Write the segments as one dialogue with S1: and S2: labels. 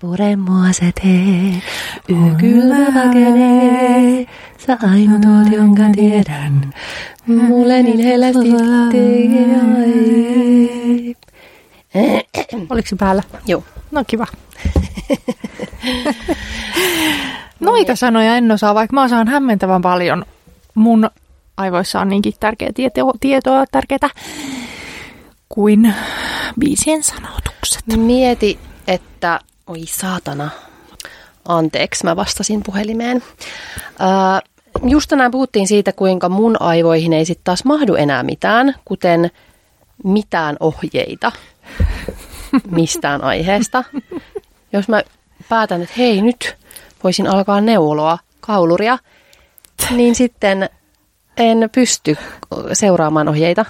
S1: pure mua se tee. Yö kylmä pakenee, sä ainut oot, jonka tiedän. Mulle niin hellästi
S2: Oliko se päällä?
S1: Joo.
S2: No kiva. Noita sanoja en osaa, vaikka mä osaan hämmentävän paljon. Mun aivoissa on niinkin tärkeä tieto, tietoa tärkeää kuin biisien sanotukset.
S1: Mieti, että oi saatana, anteeksi, mä vastasin puhelimeen. Ää, just tänään puhuttiin siitä, kuinka mun aivoihin ei sitten taas mahdu enää mitään, kuten mitään ohjeita mistään aiheesta. Jos mä päätän, että hei nyt voisin alkaa neuloa kauluria, niin sitten en pysty seuraamaan ohjeita,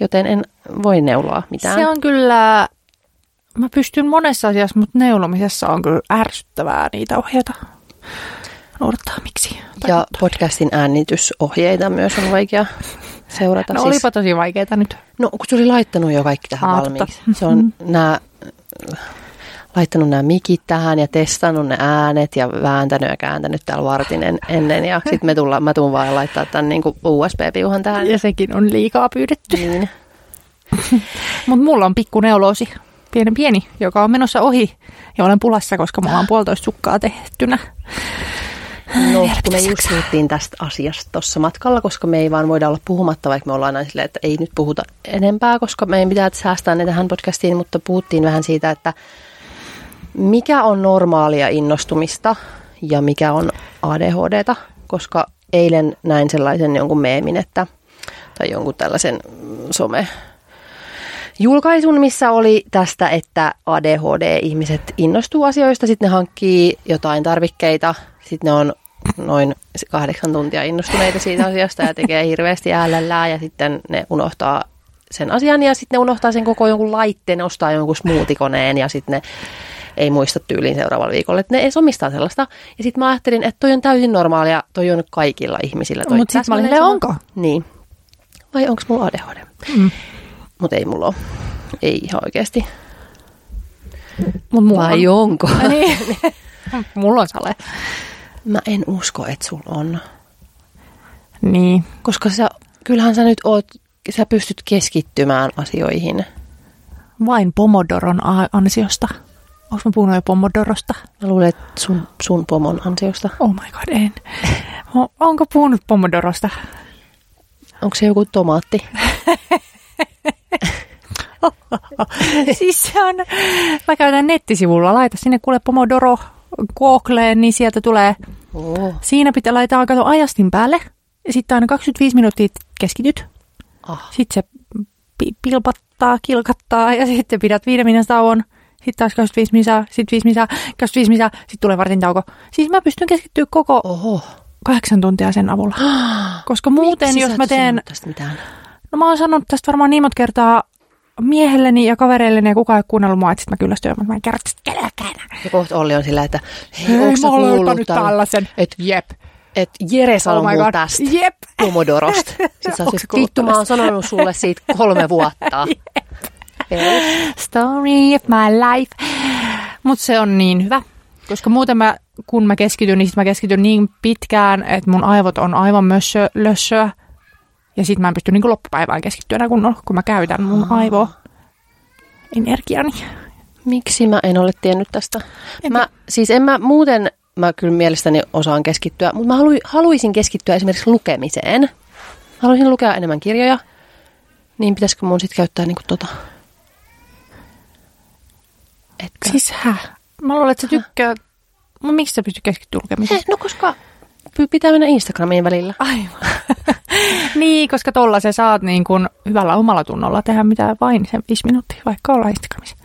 S1: joten en voi neuloa mitään.
S2: Se on kyllä, mä pystyn monessa asiassa, mutta neulomisessa on kyllä ärsyttävää niitä ohjeita noudattaa. Miksi?
S1: Ja podcastin äänitysohjeita myös on vaikea seurata.
S2: No siis... olipa tosi vaikeita nyt.
S1: No kun se oli laittanut jo kaikki tähän Aatta. valmiiksi. Se on mm-hmm. nämä laittanut nämä mikit tähän ja testannut ne äänet ja vääntänyt ja kääntänyt täällä vartin en, ennen. Ja sitten me tullaan, mä tuun vaan laittaa tämän niin USB-piuhan tähän.
S2: Ja sekin on liikaa pyydetty.
S1: Niin.
S2: Mutta mulla on pikku neuloosi, pieni pieni, joka on menossa ohi. Ja olen pulassa, koska mulla on puolitoista sukkaa tehtynä.
S1: No, kun me just puhuttiin tästä asiasta tuossa matkalla, koska me ei vaan voida olla puhumatta, vaikka me ollaan aina silleen, että ei nyt puhuta enempää, koska meidän pitää säästää ne tähän podcastiin, mutta puhuttiin vähän siitä, että mikä on normaalia innostumista ja mikä on ADHDta, koska eilen näin sellaisen jonkun meemin, että, tai jonkun tällaisen some julkaisun, missä oli tästä, että ADHD-ihmiset innostuu asioista, sitten ne hankkii jotain tarvikkeita, sitten ne on noin kahdeksan tuntia innostuneita siitä asiasta ja tekee hirveästi äälällään ja sitten ne unohtaa sen asian ja sitten ne unohtaa sen koko jonkun laitteen, ostaa jonkun smoothikoneen ja sitten ne ei muista tyyliin seuraavalla viikolla. Että ne ei omistaa sellaista. Ja sitten mä ajattelin, että toi on täysin normaalia, toi on kaikilla ihmisillä.
S2: Mutta sitten mä olin, onko?
S1: Niin. Vai onko mulla ADHD? Mm. Mutta ei mulla ole. Ei ihan oikeasti.
S2: Mut mulla
S1: Vai on. onko?
S2: Niin. mulla on sale.
S1: Mä en usko, että sulla on.
S2: Niin.
S1: Koska sä, kyllähän sä nyt oot, sä pystyt keskittymään asioihin.
S2: Vain Pomodoron ansiosta. Onko mä puhunut jo Pomodorosta?
S1: Mä luulen, että sun, sun pomon ansiosta.
S2: Oh my god, en. Onko puhunut Pomodorosta?
S1: Onko se joku tomaatti?
S2: siis se on, mä käytän nettisivulla, laita sinne kuule Pomodoro Googleen, niin sieltä tulee, oh. siinä pitää laittaa kato ajastin päälle, ja sitten aina 25 minuuttia keskityt. Oh. Sitten se pilpattaa, kilkattaa, ja sitten pidät viiden minuutin tauon, sitten taas 25 misaa, sitten 5 misaa, 25 misaa, sitten tulee vartin tauko. Siis mä pystyn keskittyä koko Oho. kahdeksan tuntia sen avulla. Koska muuten, Miksi jos mä teen...
S1: tästä mitään?
S2: No mä oon sanonut tästä varmaan niin monta kertaa miehelleni ja kavereilleni ja kukaan ei kuunnellut mua, että sit mä kyllästyin, mutta mä en kerro tästä kellekään.
S1: Ja kohta Olli on sillä, että hei, hei mä kuullut
S2: nyt tällaisen?
S1: Et,
S2: Jep.
S1: Että Jere sanoi oh tästä
S2: Jep.
S1: Pomodorosta. Sitten sä vittu mä oon sanonut sulle siitä kolme vuotta.
S2: Story of my life. Mutta se on niin hyvä, koska muuten mä, kun mä keskityn, niin sit mä keskityn niin pitkään, että mun aivot on aivan mössö, lössöä. Ja sitten mä en pysty niin loppupäivään keskittyä enää kunnolla, kun mä käytän mun aivo energiani.
S1: Miksi mä en ole tiennyt tästä? Mä, siis en mä muuten, mä kyllä mielestäni osaan keskittyä, mutta mä halu, haluaisin keskittyä esimerkiksi lukemiseen. Haluaisin lukea enemmän kirjoja, niin pitäisikö mun sitten käyttää niinku tota
S2: että... Siis hä? Mä luulen, että sä tykkäät... Mä, miksi sä pystyt keskittyä lukemiseen?
S1: No koska pitää mennä Instagramiin välillä.
S2: Aivan. niin, koska tolla sä saat niin kuin hyvällä omalla tunnolla tehdä mitä vain sen viisi minuuttia, vaikka olla Instagramissa.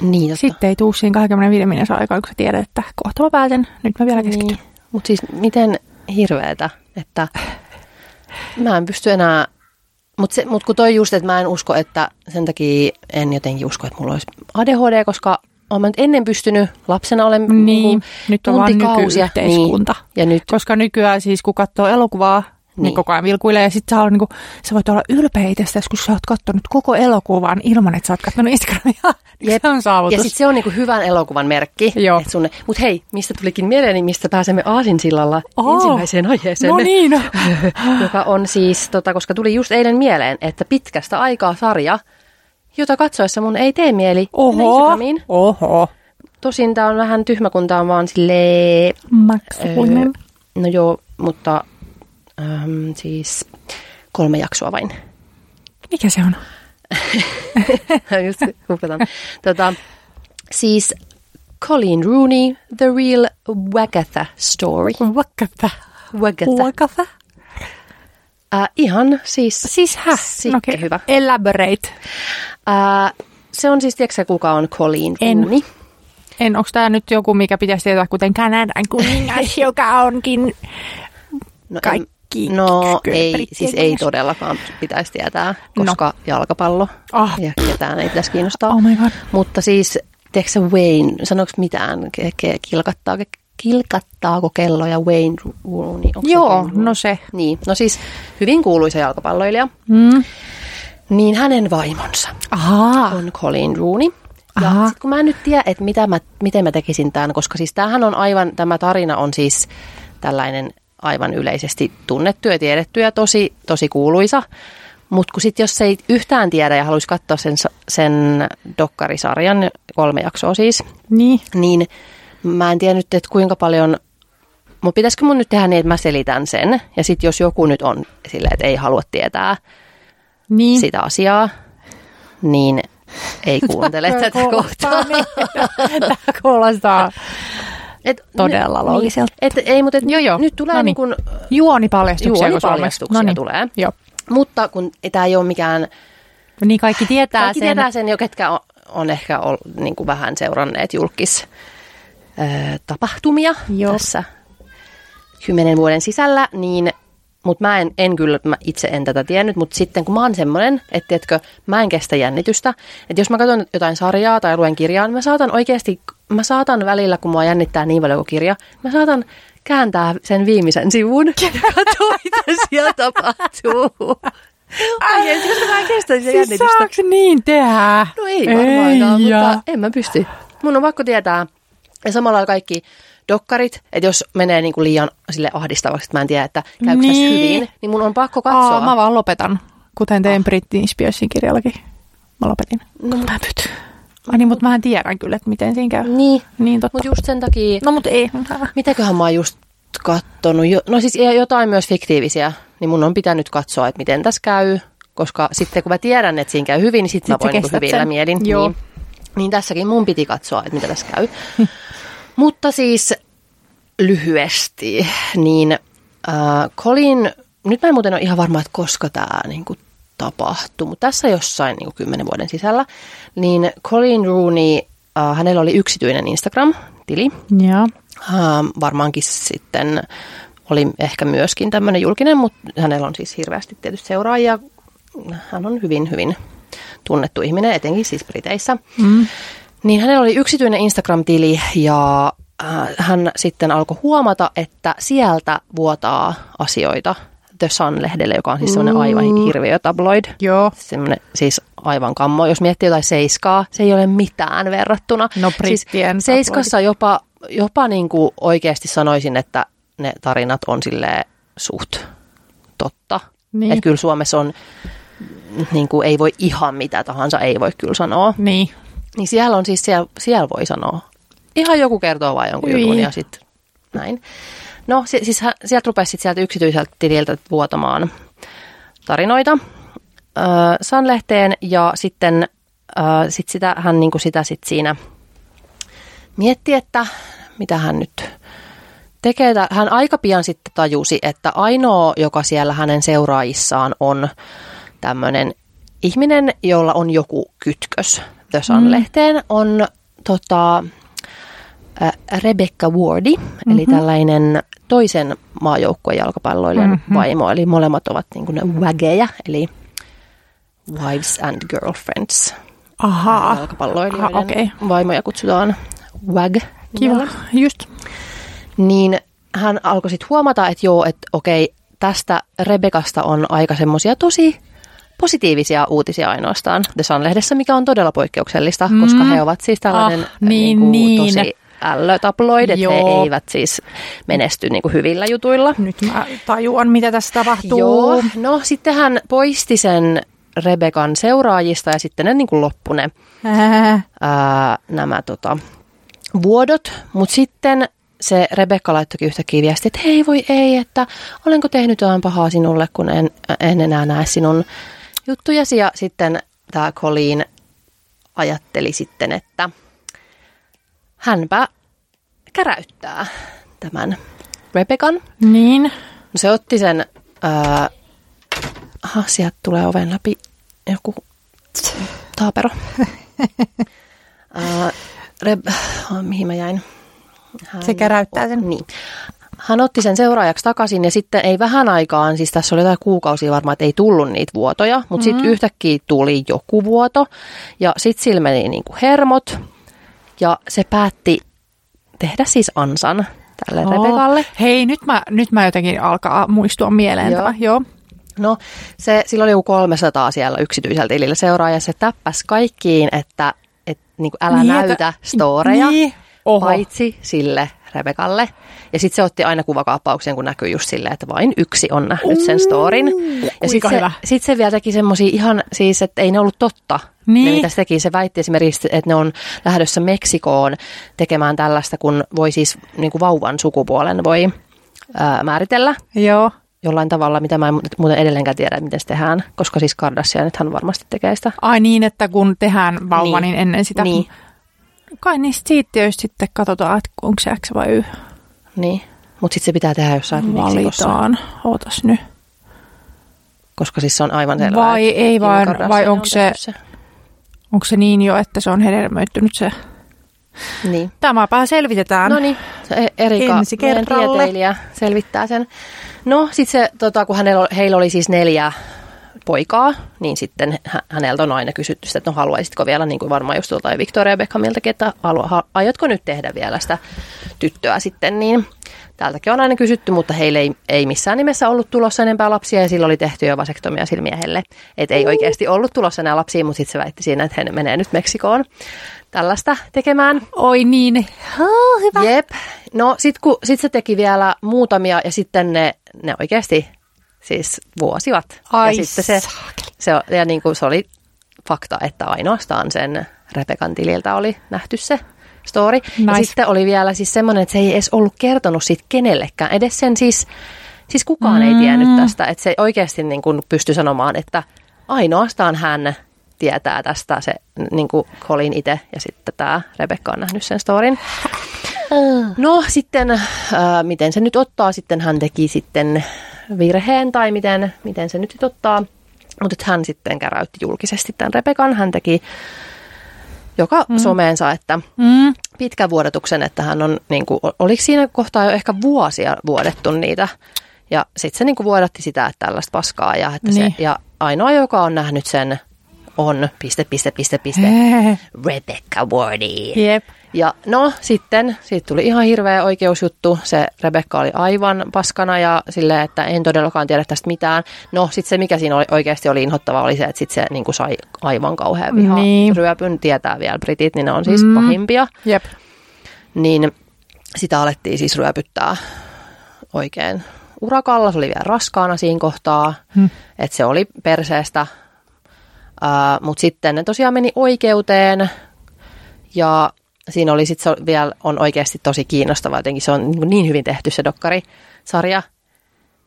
S1: Niin, totta.
S2: Sitten ei tuu siinä 25 minuutin aikaa, kun sä tiedät, että kohta mä pääsen, nyt mä vielä keskityn. Niin.
S1: Mutta siis miten hirveetä, että mä en pysty enää mutta mut kun toi just, että mä en usko, että sen takia en jotenkin usko, että mulla olisi ADHD, koska olen nyt ennen pystynyt, lapsena olen
S2: niin, niin nyt on vaan nykyyhteiskunta. Niin, ja nyt. Koska nykyään siis kun katsoo elokuvaa, niin, niin koko ajan vilkuilee. Ja sitten sä, niin kuin, sä voit olla ylpeä itsestäsi, kun sä oot katsonut koko elokuvan ilman, että sä oot katsonut Instagramia. Jep. Se on saavutus.
S1: Ja sitten se on niin kuin hyvän elokuvan merkki.
S2: Joo.
S1: Sun... Mutta hei, mistä tulikin mieleen, niin mistä pääsemme Aasinsillalla
S2: Oh.
S1: ensimmäiseen aiheeseen.
S2: No niin.
S1: joka on siis, tota, koska tuli just eilen mieleen, että pitkästä aikaa sarja, jota katsoessa mun ei tee mieli
S2: Oho. Oho.
S1: Tosin tää on vähän tyhmä, kun tää on vaan silleen...
S2: Maksullinen.
S1: no joo, mutta äm, siis kolme jaksoa vain.
S2: Mikä se on?
S1: Just googletan. tota, siis Colleen Rooney, The Real Wagatha Story.
S2: Wakata.
S1: Wagatha.
S2: Wakata.
S1: Äh, ihan siis...
S2: Siis hä?
S1: Sikke
S2: Okei.
S1: hyvä.
S2: Elaborate.
S1: Äh, se on siis, tiedätkö kuka on Colleen
S2: En.
S1: Rooney?
S2: En, onko tämä nyt joku, mikä pitäisi tietää, kuten Kanadan kuningas, joka onkin
S1: No,
S2: kaikki
S1: en- No ei, siis ei todellakaan pitäisi tietää,
S2: No.
S1: koska jalkapallo
S2: Ah.
S1: ja ketään ei pitäisi kiinnostaa.
S2: Oh my god.
S1: Mutta siis, tiedätkö Wayne, sanoiko mitään, ke- ke- kilkattaako, kilkattaako kelloja Wayne Rooney? Onko se
S2: Joo,
S1: Rooney?
S2: no se.
S1: Niin, no siis hyvin kuuluisa jalkapalloilija,
S2: Mm.
S1: niin hänen vaimonsa
S2: Ahaa.
S1: on Colleen Rooney. Ja
S2: Aha.
S1: sit kun mä en nyt tiedä, että mitä mä, miten mä tekisin tämän, koska siis tämähän on aivan, tämä tarina on siis tällainen aivan yleisesti tunnettu ja tiedetty ja tosi, tosi kuuluisa. Mutta kun sit jos ei yhtään tiedä ja haluaisi katsoa sen, sen dokkarisarjan, kolme jaksoa siis,
S2: Niin.
S1: niin mä en tiedä nyt, että kuinka paljon, mutta pitäisikö mun nyt tehdä niin, että mä selitän sen. Ja sitten jos joku nyt on silleen, että ei halua tietää
S2: Niin.
S1: sitä asiaa, niin ei kuuntele tätä kohtaa.
S2: Niin. Tämä kuulostaa
S1: Et,
S2: Todella
S1: niin,
S2: loogiselta.
S1: Et, ei, mutta et,
S2: Joo, joo.
S1: nyt tulee
S2: No
S1: niin.
S2: niin.
S1: kun,
S2: juonipaljastuksia.
S1: juonipaljastuksia
S2: No niin.
S1: tulee.
S2: Joo.
S1: Mutta kun tämä ei ole mikään,
S2: Niin kaikki tietää
S1: kaikki
S2: sen.
S1: tietää sen jo, ketkä on, on ehkä ol, niin kuin vähän seuranneet julkis tapahtumia
S2: Joo.
S1: tässä kymmenen vuoden sisällä, niin mutta mä en, en kyllä, mä itse en tätä tiennyt, mutta sitten kun mä oon semmoinen, että tiedätkö, mä en kestä jännitystä, että jos mä katson jotain sarjaa tai luen kirjaa, niin mä saatan oikeasti, mä saatan välillä, kun mua jännittää niin paljon kuin kirja, mä saatan kääntää sen viimeisen sivun ja katsoa, mitä siellä tapahtuu. Oikeasti, koska mä en kestä sitä
S2: Siis
S1: jännitystä.
S2: saaks niin tehdä?
S1: No ei varmaankaan, mutta en mä pysty. Mun on pakko tietää. Ja samalla kaikki dokkarit, että jos menee niinku liian sille ahdistavaksi, että mä en tiedä, että käykö niin. tässä
S2: Niin.
S1: hyvin, niin mun on pakko katsoa.
S2: Aa, mä vaan lopetan, kuten tein Britney Spearsin kirjallakin. Mä lopetin. No, mä nyt. Ai niin, mutta mä tiedän kyllä, että miten siinä käy.
S1: Niin,
S2: Niin totta.
S1: mutta just sen takia,
S2: No mutta ei.
S1: mitäköhän mä oon just kattonut, jo, no siis jotain myös fiktiivisiä, niin mun on pitänyt katsoa, että miten tässä käy, koska sitten kun mä tiedän, että siinä käy hyvin, niin sitten mä
S2: Sit sä
S1: voin
S2: kestät
S1: hyvillä
S2: sen.
S1: mielin.
S2: Joo.
S1: Niin, niin tässäkin mun piti katsoa, että mitä tässä käy. Mutta siis lyhyesti, niin äh, Colin, nyt mä en muuten ole ihan varma, että koska tämä niinku tapahtui, mutta tässä jossain niinku kymmenen vuoden sisällä, niin Colin Rooney, äh, hänellä oli yksityinen Instagram-tili,
S2: Joo.
S1: Ähm, varmaankin sitten oli ehkä myöskin tämmöinen julkinen, mutta hänellä on siis hirveästi tietysti seuraajia. Hän on hyvin, hyvin tunnettu ihminen, etenkin siis Briteissä.
S2: Mm.
S1: Niin hänellä oli yksityinen Instagram-tili ja äh, hän sitten alkoi huomata, että sieltä vuotaa asioita The Sun-lehdelle, joka on siis semmoinen aivan hirviö tabloid.
S2: Joo.
S1: Semmoinen siis aivan kammo. Jos miettii jotain seiskaa, se ei ole mitään verrattuna.
S2: No,
S1: siis Seiskassa jopa, jopa niin kuin oikeasti sanoisin, että ne tarinat on sille suht totta.
S2: Niin.
S1: Että kyllä Suomessa on, niin kuin ei voi ihan mitä tahansa, ei voi kyllä sanoa.
S2: Niin.
S1: Niin siellä on siis, siellä, siellä voi sanoa. Ihan joku kertoo vaan jonkun
S2: Hyi.
S1: jutun ja sitten näin. No si- siis hän, sieltä rupesi sit sieltä yksityiseltä tililtä vuotamaan tarinoita öö, Sanlehteen ja sitten öö, sit sitä, hän niinku sitä sit siinä mietti, että mitä hän nyt tekee. Hän aika pian sitten tajusi, että ainoa, joka siellä hänen seuraajissaan on tämmöinen ihminen, jolla on joku kytkös The Sun-lehteen, on tota, Rebecca Wardi, mm-hmm. eli tällainen toisen maajoukkueen jalkapalloilijan mm-hmm. vaimo. Eli molemmat ovat niin kuin wageja, eli wives and girlfriends.
S2: Ahaa.
S1: Jalkapalloilijoiden
S2: Aha, okei.
S1: vaimoja kutsutaan wag.
S2: Kiva. Just.
S1: Niin hän alkoi sitten huomata, että joo, että okei, tästä Rebekasta on aika semmoisia tosi positiivisia uutisia ainoastaan The Sun-lehdessä, mikä on todella poikkeuksellista, mm. koska he ovat siis tällainen
S2: Ah, niin,
S1: niin kuin,
S2: niin.
S1: tosi ällötabloid, että he eivät siis menesty niin kuin hyvillä jutuilla.
S2: Nyt mä tajuan, mitä tässä tapahtuu.
S1: Joo, no sitten hän poisti sen Rebekan seuraajista ja sitten ne niin kuin loppu ne
S2: Ää,
S1: nämä tota, vuodot, mutta sitten se Rebekka laittoikin yhtäkkiä viesti, että hei voi ei, että olenko tehnyt jotain pahaa sinulle, kun en, en enää näe sinun juttujasi. Ja sitten tämä Colleen ajatteli sitten, että hänpä käräyttää tämän Rebekan.
S2: niin.
S1: No se otti sen, ää, aha, sieltä tulee oven läpi joku taapero. ää, Reb, oh, mihin mä jäin? Hän,
S2: Se käräyttää sen.
S1: Niin. Hän otti sen seuraajaksi takaisin ja sitten ei vähän aikaan, siis tässä oli jotain kuukausia varmaan, että ei tullut niitä vuotoja, mutta mm-hmm. sitten yhtäkkiä tuli joku vuoto ja sitten sillä meni niin kuin hermot ja se päätti tehdä siis ansan tälle
S2: Oo.
S1: Rebekalle.
S2: Hei, nyt mä, nyt mä jotenkin alkaa muistua mieleen.
S1: Joo.
S2: Joo. Joo.
S1: No, se, sillä oli joku 300 siellä yksityisellä tilillä seuraa ja se täppäs kaikkiin, että et, niin kuin älä
S2: Niin,
S1: niin,
S2: että-
S1: näytä storeja,
S2: Niin. Oho.
S1: paitsi sille Rebekalle. Ja sitten se otti aina kuvakaappauksen, kun näkyy just silleen, että vain yksi on nähnyt sen storin. Ja sitten se, sit se vielä teki semmoisia ihan, siis että ei ne ollut totta.
S2: Niin.
S1: Ne, mitä se teki, se väitti esimerkiksi, että ne on lähdössä Meksikoon tekemään tällaista, kun voi siis niin kuin vauvan sukupuolen voi ää, määritellä
S2: Joo.
S1: jollain tavalla, mitä mä en muuten edelleenkään tiedä, miten se tehdään, koska siis Kardashianithan varmasti tekee sitä.
S2: Ai niin, että kun tehdään vauva,
S1: Niin.
S2: niin, ennen sitä.
S1: Niin.
S2: Kai niistä siittiöistä sitten katsotaan, että onko se X vai Y.
S1: Niin, mutta sitten se pitää tehdä jossain Meksikossa,
S2: Valitaan. Ootas nyt.
S1: koska siis se on aivan selvää.
S2: Vai ei vaan- vai
S1: on
S2: onko se-
S1: tehnyt
S2: Onko se niin jo, että se on hedelmöittynyt se?
S1: Niin.
S2: Tämäpä selvitetään.
S1: No niin, se E- Erika,
S2: Ensi
S1: meidän
S2: kerralle.
S1: tieteilijä, selvittää sen. No sitten se, tota, kun hänellä, heillä oli siis neljä poikaa, niin sitten hä- häneltä on aina kysytty sitä, että no haluaisitko vielä, niin kuin varmaan just tuolta Victoria Beckhamiltakin, että halu, ha, aiotko nyt tehdä vielä sitä tyttöä sitten, niin täältäkin on aina kysytty, mutta heille ei, ei missään nimessä ollut tulossa enempää lapsia ja sillä oli tehty jo vasektomia sillä miehelle. Että ei oikeasti ollut tulossa enää lapsia, mutta sitten se väitti siinä, että he menee nyt Meksikoon tällaista tekemään.
S2: Oi niin. Oh, hyvä.
S1: Jep. No sit, kun, sit se teki vielä muutamia ja sitten ne, ne oikeasti siis vuosivat.
S2: Ai
S1: ja sitten se, se, ja niin kuin se oli fakta, että ainoastaan sen Rebekan tililtä oli nähty se story. Ja
S2: Nice.
S1: sitten oli vielä siis semmoinen, että se ei edes ollut kertonut siitä kenellekään. Edes sen siis, siis kukaan mm. ei tiennyt tästä. Että se oikeasti niin kuin pystyi sanomaan, että ainoastaan hän tietää tästä se niin kuin Colin itse ja sitten tämä Rebekka on nähnyt sen storin. No sitten, äh, miten se nyt ottaa, sitten hän teki sitten virheen tai miten, miten se nyt sit ottaa. Mutta hän sitten käräytti julkisesti tämän Rebekan. Hän teki joka mm. someensa, että
S2: Mm.
S1: pitkän vuodatuksen, että hän on, niin kuin, oliko siinä kohtaa jo ehkä vuosia vuodettu niitä. Ja sitten se niin kuin vuodatti sitä, että tällaista paskaa. Ja, että
S2: Niin.
S1: se, ja ainoa, joka on nähnyt sen, on piste, piste, piste, piste, Rebecca Wardy.
S2: Jep.
S1: Ja no sitten siitä tuli ihan hirveä oikeusjuttu. Se Rebekka oli aivan paskana ja silleen, että en todellakaan tiedä tästä mitään. No sitten se, mikä siinä oli, oikeasti oli inhottava, oli se, että sitten se niin kuin sai aivan kauhean viha.
S2: Niin.
S1: Ryöpyn tietää vielä britit, niin ne on siis
S2: Mm.
S1: mm. pahimpia.
S2: Jep.
S1: Niin sitä alettiin siis ryöpyttää oikein urakalla. Se oli vielä raskaana siinä kohtaa,
S2: Hmm.
S1: että se oli perseestä. Uh, Mutta sitten ne tosiaan meni oikeuteen ja siinä oli sitten vielä on oikeasti tosi kiinnostava, jotenkin se on niin- niin hyvin tehty se dokkarisarja,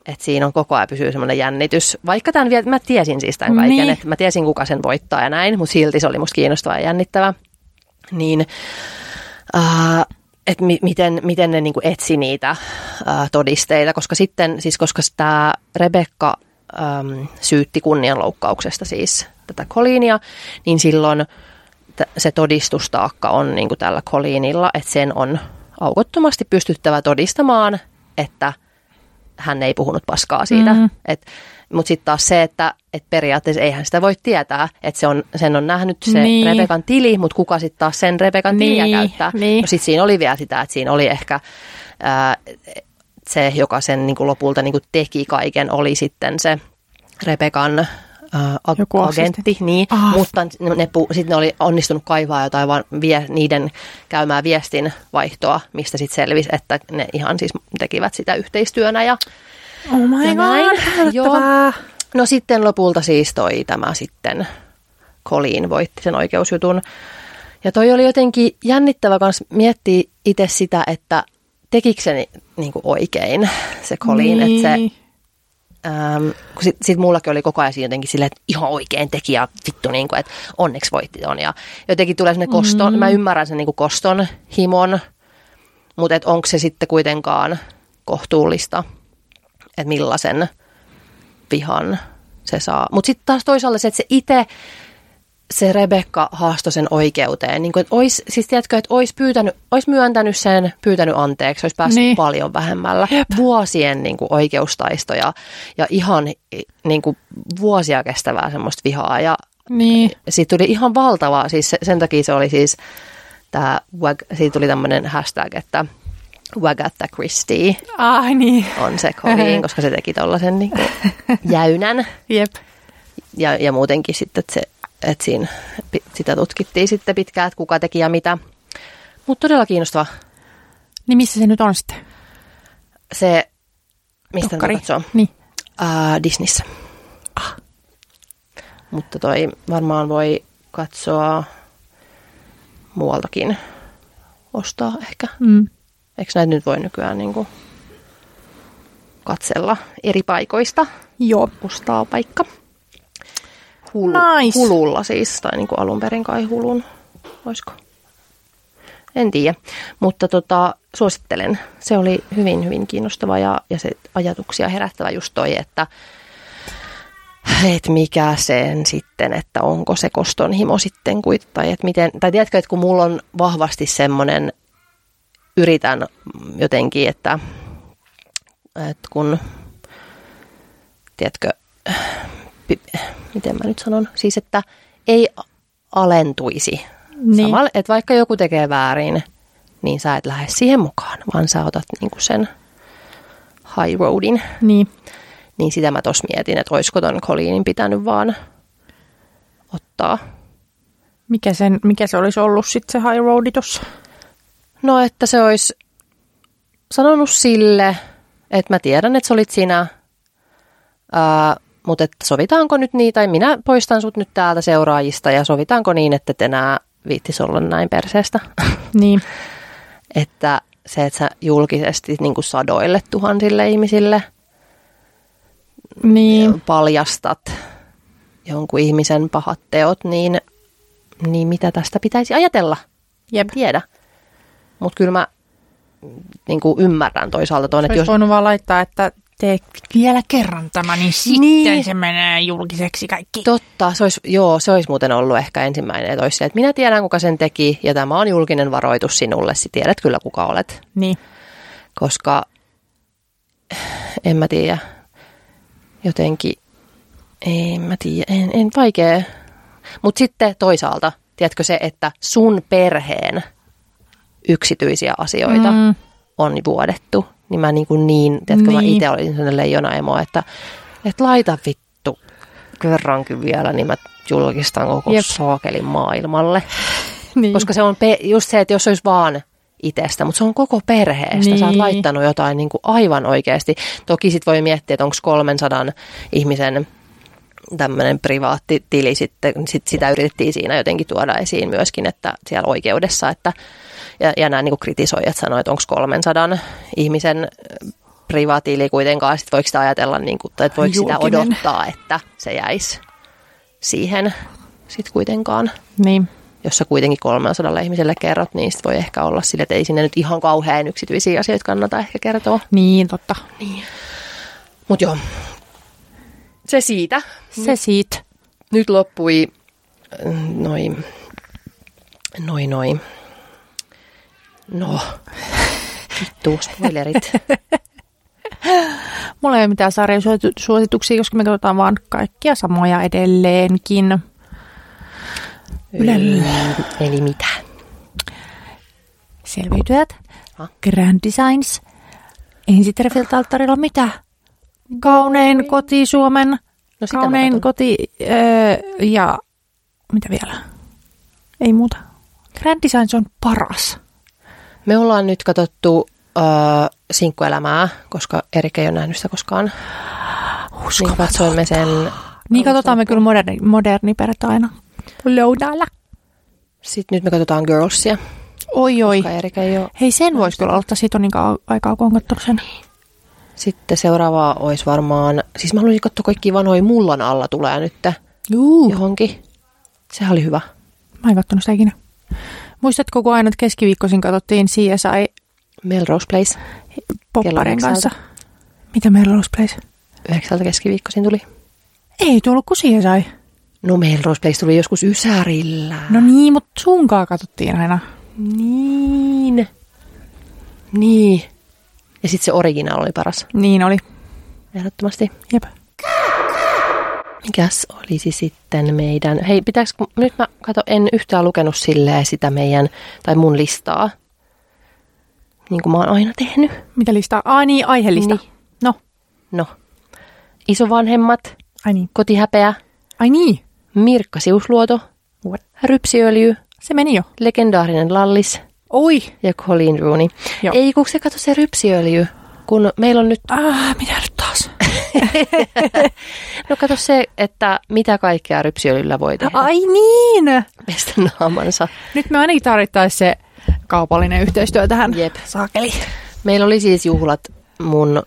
S1: että siinä on koko ajan pysyy semmoinen jännitys. Vaikka tämän vielä, mä tiesin siis tämän kaiken,
S2: Niin.
S1: että mä tiesin kuka sen voittaa ja näin, mutta silti se oli musta kiinnostava ja jännittävä. Niin, äh, että mi- miten, miten ne niinku etsi niitä äh, todisteita, koska sitten, siis koska tämä Rebekka äm, syytti kunnianloukkauksesta siis tätä Colinia, niin silloin se todistustaakka on niin kuin tällä Colinilla, että sen on aukottomasti pystyttävä todistamaan, että hän ei puhunut paskaa siitä.
S2: Mm.
S1: Mm. Mutta sitten taas se, että et periaatteessa eihän sitä voi tietää, että se on, sen on nähnyt se
S2: Niin.
S1: Rebekan tili, mutta kuka sitten taas sen Rebekan tiliä
S2: Niin,
S1: käyttää.
S2: niin.
S1: No sitten siinä oli vielä sitä, että siinä oli ehkä ää, se, joka sen niin kuin lopulta niin kuin teki kaiken, oli sitten se Rebekan äh,
S2: Joku
S1: agentti, niin,
S2: Ah.
S1: mutta ne, pu- sit ne oli onnistunut kaivaa jotain vaan vie, niiden käymää viestin vaihtoa, mistä sitten selvisi, että ne ihan siis tekivät sitä yhteistyönä ja
S2: Oh my
S1: Ja näin.
S2: god,
S1: Joo. No sitten lopulta siis toi tämä sitten Colleen voitti sen oikeusjutun. Ja toi oli jotenkin jännittävä kans miettiä itse sitä, että tekikö se ni, niinku oikein se Colleen.
S2: Niin.
S1: Että se, äm, kun sit, sit mullakin oli koko ajan jotenkin silleen, että ihan oikein teki ja vittu, niin kuin, että onneksi voitti ton. Ja jotenkin tulee sellainen koston, mm. mä ymmärrän sen niin kuin koston himon, mutta et onko se sitten kuitenkaan kohtuullista, että millaisen vihan se saa. Mutta sitten taas toisaalta se, että se itse, se Rebekka haastoi sen oikeuteen. Niin kuin, että ois, siis tiedätkö, että olisi, pyytänyt, olisi myöntänyt sen, pyytänyt anteeksi, olisi päässyt niin. Paljon vähemmällä.
S2: Jep.
S1: Vuosien niin kuin, oikeustaistoja ja ihan niin kuin, vuosia kestävää semmoista vihaa. Ja
S2: Niin.
S1: siitä tuli ihan valtavaa, siis se, sen takia se oli siis, tää, wag- siitä tuli tämmöinen hashtag, että Wagatha Christie
S2: Ai niin.
S1: on se Colleen, koska se teki tollasen niin jäynän.
S2: Jep.
S1: Ja, ja muutenkin sitten, että, se, että siinä, sitä tutkittiin sitten pitkään, että kuka teki ja mitä. Mutta todella kiinnostava
S2: Niin missä se nyt on sitten?
S1: se, mistä
S2: Dokkari.
S1: katsoo,
S2: Niin.
S1: uh, Disneyssä.
S2: Ah.
S1: Mutta toi varmaan voi katsoa muualtakin, ostaa ehkä.
S2: Mm.
S1: Eikö näitä nyt voi nykyään niin kuin katsella eri paikoista?
S2: Joo.
S1: Ostaa paikka. Hulu,
S2: Nice.
S1: Hululla siis, tai niin kuin alun perin kai hulun, olisiko? En tiedä, mutta tota, suosittelen. Se oli hyvin, hyvin kiinnostava ja, ja se ajatuksia herättävä just toi, että et mikä sen sitten, että onko se kostonhimo sitten, kuit- tai, että miten, tai tiedätkö, että kun mulla on vahvasti semmoinen, yritän jotenkin, että, että kun, tiedätkö, miten mä nyt sanon, siis että ei alentuisi.
S2: Niin.
S1: Samalla, että vaikka joku tekee väärin, niin sä et lähde siihen mukaan, vaan sä otat niinku sen high roadin.
S2: Niin.
S1: Niin sitä mä tos mietin, että olisiko ton Colleenin pitänyt vaan ottaa.
S2: Mikä, sen, mikä se olisi ollut sitten se high roadi tossa?
S1: No, että se olisi sanonut sille, että mä tiedän, että sä olit sinä, ää, mutta että sovitaanko nyt niin, tai minä poistan sut nyt täältä seuraajista, ja sovitaanko niin, että et enää viittis olla näin perseestä.
S2: Niin.
S1: että se, että sä julkisesti niin kuin sadoille tuhansille ihmisille
S2: Niin.
S1: paljastat jonkun ihmisen pahat teot, niin, niin mitä tästä pitäisi ajatella?
S2: Jep.
S1: Tiedä. Mutta kyllä mä niin kuin ymmärrän toisaalta tuon, että jos...
S2: voinut vaan laittaa, että tee vielä kerran tämä, niin sitten
S1: Niin.
S2: se menee julkiseksi kaikki.
S1: Totta, se olisi, joo, se olisi muuten ollut ehkä ensimmäinen, että, olisi se, että minä tiedän, kuka sen teki, ja tämä on julkinen varoitus sinulle, sä tiedät kyllä, kuka olet.
S2: Niin.
S1: koska en mä tiedä, jotenkin, en mä tiedä, en, en vaikea. Mutta sitten toisaalta, tiedätkö se, että sun perheen yksityisiä asioita. Mm. on vuodettu, niin mä niin, kuin niin tiedätkö, mä
S2: Niin.
S1: itse olin sellainen leijonaemo, että, että laita vittu kerrankin vielä, niin mä julkistan koko
S2: Jep.
S1: saakelin maailmalle.
S2: niin.
S1: Koska se on pe- just se, että jos olisi vaan itsestä, mutta se on koko perheestä. Niin. Sä oot
S2: Niin.
S1: laittanut jotain niin kuin aivan oikeasti. Toki sit voi miettiä, että onko 300 ihmisen tämmöinen privaatti tili sitten, sit sitä yritettiin siinä jotenkin tuoda esiin myöskin, että siellä oikeudessa, että ja, ja nämä niin kritisoijat sanoivat, että onko 300 ihmisen privaatili kuitenkaan, sit voiko sitä ajatella, niin kuin, tai että voiko sitä
S2: Julkinen.
S1: odottaa, että se jäisi siihen sitten kuitenkaan
S2: niin.
S1: jos sä kuitenkin 300 ihmiselle kerrot, niin sit voi ehkä olla sille, että ei sinne nyt ihan kauhean yksityisiä asioita kannata ehkä kertoa.
S2: Niin, totta.
S1: Mutta joo, se siitä.
S2: Se siitä.
S1: Nyt loppui noin, noin, noin. No, vittu, spoilerit.
S2: Mulla ei ole mitään sarjasuosituksia, koska me katsotaan vaan kaikkia samoja edelleenkin. Ylellä.
S1: Eli mitä?
S2: Selviytyjät,
S1: Ha?
S2: Grand Designs, Ei sitten Refiltalttarilla mitä? Kaunein koti Suomen,
S1: No
S2: kaunein koti öö, ja mitä vielä? Ei muuta. Grand Design se on paras.
S1: Me ollaan nyt katsottu äh, sinkkuelämää, koska Erik ei ole nähnyt sitä koskaan. Niin katsoimme sen.
S2: Niin katsotaan me kyllä moderni, moderni perjantaina. Lounaalla.
S1: Sitten nyt me katsotaan Girlsia,
S2: Oi oi.
S1: Erik ei ole.
S2: Hei sen voisi kyllä aloittaa, siitä on niin aikaa, kun on sen.
S1: Sitten seuraava olisi varmaan, siis mä haluaisin katsoa kaikki vanhoja mullan alla tulee nyt
S2: Juu.
S1: johonkin. Sehän oli hyvä.
S2: Mä en katsonut sitä ikinä. Muistatko, kun aina keskiviikkoisin katsottiin CSI
S1: Melrose Place.
S2: Popparin kanssa? Mitä Melrose Place?
S1: Yhdeksältä keskiviikkoisin tuli.
S2: Ei tullut kuin CSI.
S1: No Melrose Place tuli joskus Ysärillä.
S2: No niin, mutta sunkaan katsottiin aina.
S1: Niin. Niin. Ja sitten se original oli paras,
S2: Niin oli.
S1: ehdottomasti.
S2: Jep.
S1: Mikäs olisi sitten meidän... Hei, pitääkö... Nyt mä kato, en yhtään lukenut silleen sitä meidän, tai mun listaa. Niin kuin mä oon aina tehnyt.
S2: Mitä listaa? Ai niin, aiheellista.
S1: Niin.
S2: No,
S1: No. Isovanhemmat,
S2: ai niin.
S1: kotihäpeä,
S2: Ai niin.
S1: Mirkka Siusluoto,
S2: What?
S1: rypsiöljy,
S2: Se meni jo.
S1: legendaarinen lallis
S2: Oi.
S1: ja Colleen Rooney.
S2: Joo.
S1: Ei, kun se kato se rypsiöljy, kun meillä on nyt...
S2: Ah, mitä nyt taas?
S1: No kato se, että mitä kaikkea rypsiöljyllä voi tehdä.
S2: Ai niin.
S1: Pestä naamansa.
S2: Nyt me ainakin tarvittaisiin se kaupallinen yhteistyö tähän.
S1: Jep.
S2: Saakeli.
S1: Meillä oli siis juhlat mun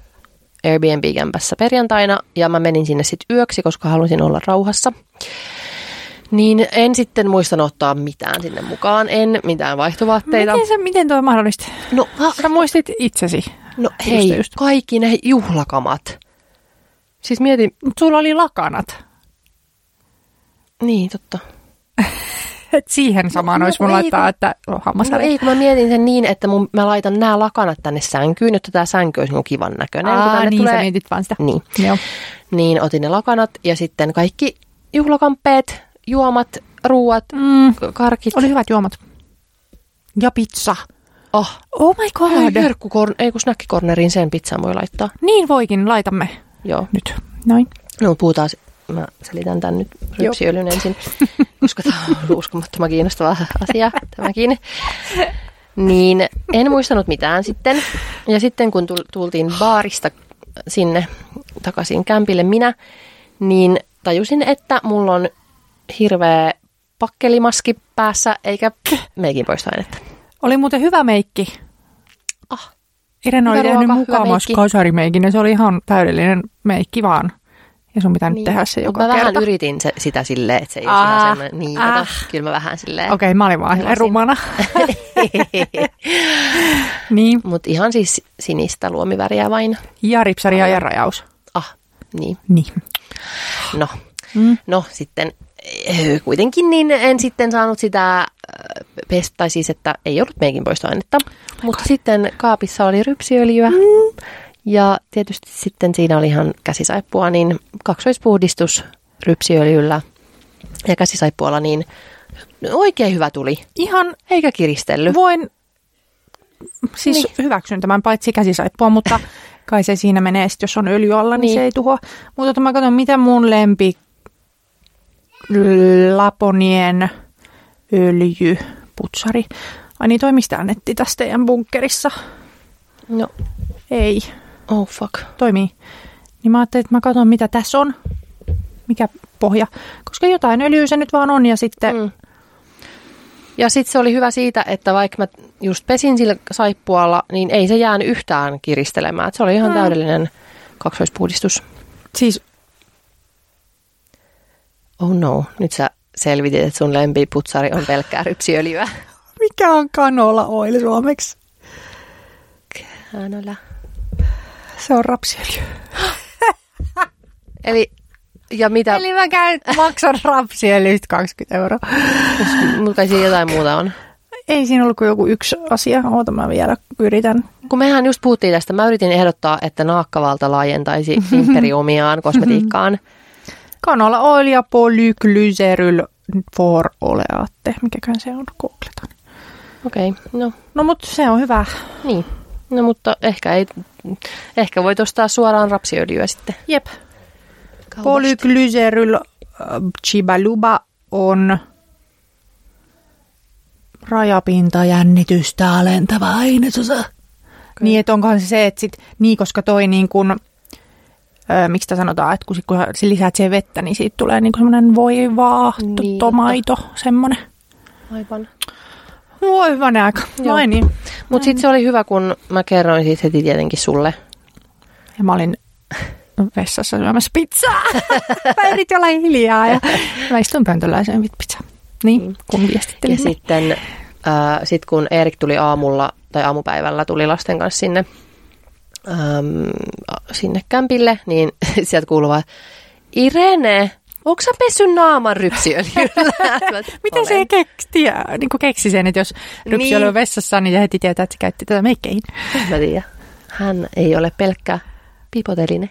S1: Airbnb-kämpässä perjantaina ja mä menin sinne sitten yöksi, koska halusin olla rauhassa. Niin en sitten muistanut ottaa mitään sinne mukaan, en mitään vaihtovaatteita.
S2: Miten, se, miten tuo on mahdollista?
S1: No, va-
S2: Sä muistit itsesi.
S1: no
S2: Just,
S1: hei,
S2: just.
S1: kaikki ne juhlakamat. Siis mietin,
S2: Mut sulla oli lakanat.
S1: niin totta.
S2: Et siihen samaan
S1: no
S2: olisi mun
S1: ei,
S2: laittaa, että
S1: No
S2: hammasväri.
S1: ei, kun mä mietin sen niin, että mun, mä laitan nämä lakanat tänne sänkyyn, jotta tämä sänky olisi niinku kivan näköinen.
S2: Aa,
S1: tänne
S2: niin
S1: tulee...
S2: sä mietit vaan sitä.
S1: Niin.
S2: Joo.
S1: Niin otin ne lakanat ja sitten kaikki juhlakamppeet, juomat, ruuat,
S2: Mm,
S1: karkit.
S2: oli hyvät juomat. Ja pizza.
S1: Oh,
S2: Oh my god.
S1: herkkukorn, ei kun snackikorneriin sen pizzan voi laittaa.
S2: Niin voikin, laitamme
S1: Joo.
S2: nyt. Noin.
S1: No puhutaan, mä selitän tämän nyt rypsiöljyn ensin, koska tämä on uskomattoman kiinnostava asia tämäkin. Niin en muistanut mitään sitten. Ja sitten kun tul- tultiin baarista sinne takaisin kämpille minä, niin tajusin, että mulla on hirveä pakkelimaski päässä, eikä meikin poistoainetta.
S2: Oli muuten hyvä meikki.
S1: Ah,
S2: Irene oli tehnyt mukamas
S1: meikki.
S2: kasarimeikin ja se oli ihan täydellinen meikki vaan. Ja sun pitää nyt tehdä se joka
S1: Niin. mä
S2: kerta.
S1: vähän yritin se, sitä silleen, että se ei
S2: Ah,
S1: ole ihan semmoinen. Niin,
S2: ah.
S1: kato, kyllä mä vähän silleen.
S2: Okei, okay, mä olin vaan
S1: Pelasin.
S2: rumana. niin.
S1: Mutta ihan siis sinistä luomiväriä vain.
S2: Ja ripsaria ja rajaus.
S1: Ah, niin.
S2: Niin.
S1: No,
S2: Mm.
S1: no sitten kuitenkin niin en sitten saanut sitä äh, pestä, tai siis että ei ollut meikin poistoainetta. Mutta sitten kaapissa oli rypsiöljyä. Mm. Ja tietysti sitten siinä oli ihan käsisaippua, niin kaksoispuhdistus rypsiöljyllä ja käsisaippualla, niin oikein hyvä tuli.
S2: Ihan
S1: Eikä kiristellyt.
S2: voin, siis
S1: Niin.
S2: hyväksyn tämän paitsi käsisaippua, mutta kai se siinä menee, sit jos on öljy alla, niin,
S1: Niin.
S2: se ei tuhoa. Mutta mä katson, mitä mun lempi Laponien öljyputsari. Ai niin, toimisi tää netti tässä teidän bunkkerissa?
S1: No,
S2: Ei,
S1: oh fuck.
S2: toimii. Niin mä ajattelin, että mä katson, mitä tässä on. Mikä pohja. Koska jotain öljyä se nyt vaan on ja sitten... Mm.
S1: Ja sitten se oli hyvä siitä, että vaikka mä just pesin sillä saippualla, niin ei se jäänyt yhtään kiristelemään. Et se oli ihan
S2: Mm.
S1: täydellinen kaksoispuhdistus.
S2: Siis
S1: Oh no, nyt sä selvitit, että sun lempiputsari on pelkkää rypsiöljyä.
S2: mikä on canola oil suomeksi?
S1: Hänölä.
S2: Se on rapsiöljy.
S1: Eli, ja mitä,
S2: Eli mä käyn, maksan rapsiöljystä 20 euroa.
S1: mutta kai siinä jotain muuta on.
S2: Ei siinä ollut kuin joku yksi asia. Oota mä vielä yritän.
S1: Kun mehän just puhuttiin tästä, mä yritin ehdottaa, että naakkavalta laajentaisi imperiumiaan kosmetiikkaan.
S2: Canola oil ja polyglyceryl for oleatte. Mikäkään se on? Googletan.
S1: Okei, okay, no
S2: No mutta se on hyvä.
S1: niin. No mutta ehkä ei ehkä voit ostaa suoraan rapsiöljyä sitten.
S2: Jep.
S1: kaupasta.
S2: Polyglyceryl äh, chibaluba on rajapintajännitystä alentava ainesosa. Okay. Niin, että onkohan se se, että sit, niin koska toi niin kun, miksi sitä sanotaan, että kun, sit, kun sä lisäät siihen vettä, niin siitä tulee niin semmoinen voivaa,
S1: Niin,
S2: niin, tomaito, semmoinen.
S1: Aivan.
S2: Voi hyvänen aika.
S1: Joo.
S2: Vai niin.
S1: Mutta sitten se oli hyvä, kun mä kerroin siitä heti tietenkin sulle.
S2: Ja mä olin vessassa syömässä pizzaa. mä yritin olla hiljaa ja mä istun pöntöllä ja pizzaa. Niin, kun viestittelin.
S1: Ja sitten äh, sit kun Erik tuli aamulla tai aamupäivällä tuli lasten kanssa sinne, äm, sinne kämpille, niin sieltä kuuluu Irene, onko sä pessyt naaman rypsiöljyllä?
S2: Miten se keksi, niin keksi sen, että jos rypsi
S1: Niin.
S2: oli vessassa, niin heti tietää, että se käytti tätä meikkeihin.
S1: Mä tiedän. Hän ei ole pelkkä pipoteline.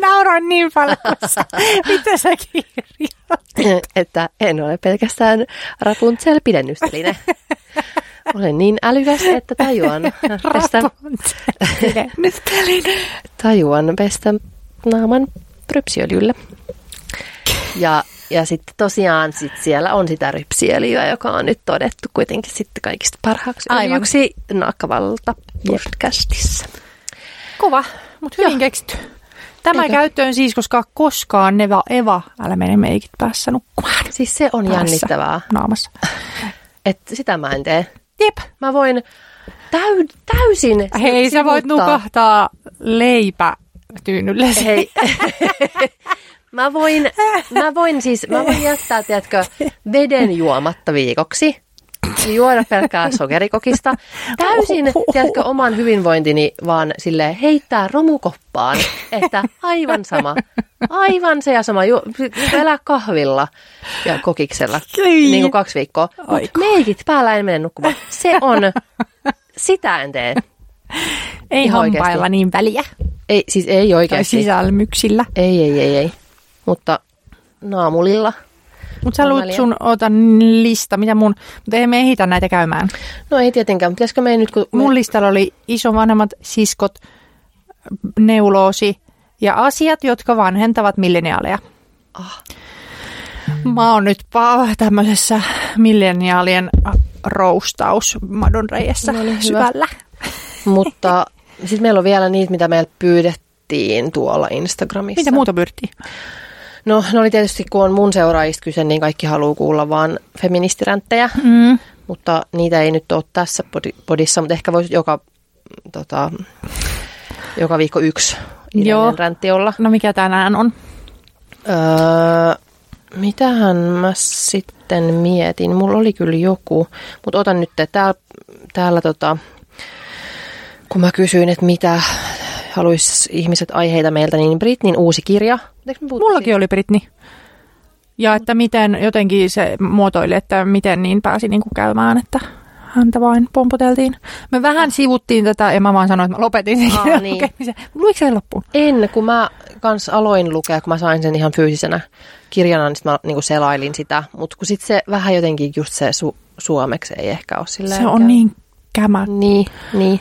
S2: Mä nauroin niin paljon, mitä sä kirjoitat.
S1: että en ole pelkästään Rapunzel-pidennysteline. Olen niin älykäs, että tajuan pestä, tajuan pestä naaman rypsiöljyllä. Ja, ja sitten tosiaan sit siellä on sitä rypsiöljyä, joka on nyt todettu kuitenkin sitten kaikista parhaaksi
S2: Aivan.
S1: öljyksi Naakkavalta podcastissa.
S2: Kova, mutta hyvin keksitty. Tämä
S1: Eikö?
S2: käyttöön siis, koska koskaan Neva Eva, älä mene meikit päässä nukkumaan.
S1: Siis se on
S2: Päässä.
S1: jännittävää,
S2: Naamassa.
S1: että sitä mä en tee.
S2: Jep.
S1: Mä voin täy, täysin
S2: Hei, sä voit nukahtaa leipä tyynylle.
S1: Hei, mä voin, mä voin siis, mä voin jättää, tiedätkö, veden juomatta viikoksi. Juoda pelkkää sokerikokista. Täysin, tiedätkö, oman hyvinvointini vaan sille heittää romukoppaan, että aivan sama. Aivan se ja sama. Ju, elää kahvilla ja kokiksella.
S2: Ei.
S1: Niin kuin kaksi viikkoa. Mut
S2: Aiku.
S1: meikit päällä en mene nukkumaan. Se on, sitä en tee.
S2: Ei
S1: Ihan
S2: hampailla
S1: oikeesti.
S2: niin väliä.
S1: Ei, siis ei
S2: Tai
S1: oikeasti.
S2: sisälmyksillä.
S1: Ei, ei, ei, ei. Mutta naamulilla.
S2: Mutta sä luut sun, otan lista, mitä mun, mutta ei me ehitä näitä käymään.
S1: No ei tietenkään, mutta pitäisikö meidän nyt, kun me,
S2: Mun listalla oli isovanhemmat, siskot, neuloosi ja asiat, jotka vanhentavat milleniaaleja.
S1: Ah.
S2: Mä oon nyt tämmöisessä milleniaalien roustaus madonreijässä
S1: No niin,
S2: syvällä.
S1: mutta sitten meillä on vielä niitä, mitä meiltä pyydettiin tuolla Instagramissa.
S2: Mitä muuta pyrittiin?
S1: No, ne oli tietysti, kun on mun seuraajista kyse, niin kaikki haluaa kuulla vaan feministiränttejä,
S2: Mm.
S1: mutta niitä ei nyt ole tässä podi- podissa, mutta ehkä voisi joka, tota, joka viikko yksi
S2: Joo.
S1: Räntti olla.
S2: No mikä tänään on?
S1: Öö, mitähän mä sitten mietin? Mulla oli kyllä joku, mutta otan nyt täällä, täällä tota, kun mä kysyin, että mitä haluaisi ihmiset aiheita meiltä, niin Britnin uusi kirja.
S2: Mullakin oli Britni. Ja että miten jotenkin se muotoili, että miten niin pääsi niin kuin käymään, että häntä vain pompoteltiin. Me vähän sivuttiin tätä ja mä vaan sanoin, että mä lopetin sen
S1: Aa, niin.
S2: lukemisen. Luitko sen loppuun?
S1: En, kun mä kans aloin lukea, kun mä sain sen ihan fyysisenä kirjana, niin sit mä niinku selailin sitä. Mutta kun sit se vähän jotenkin just se su- suomeksi ei ehkä ole silleen.
S2: Se on
S1: käy-
S2: niin kämä.
S1: Niin, niin.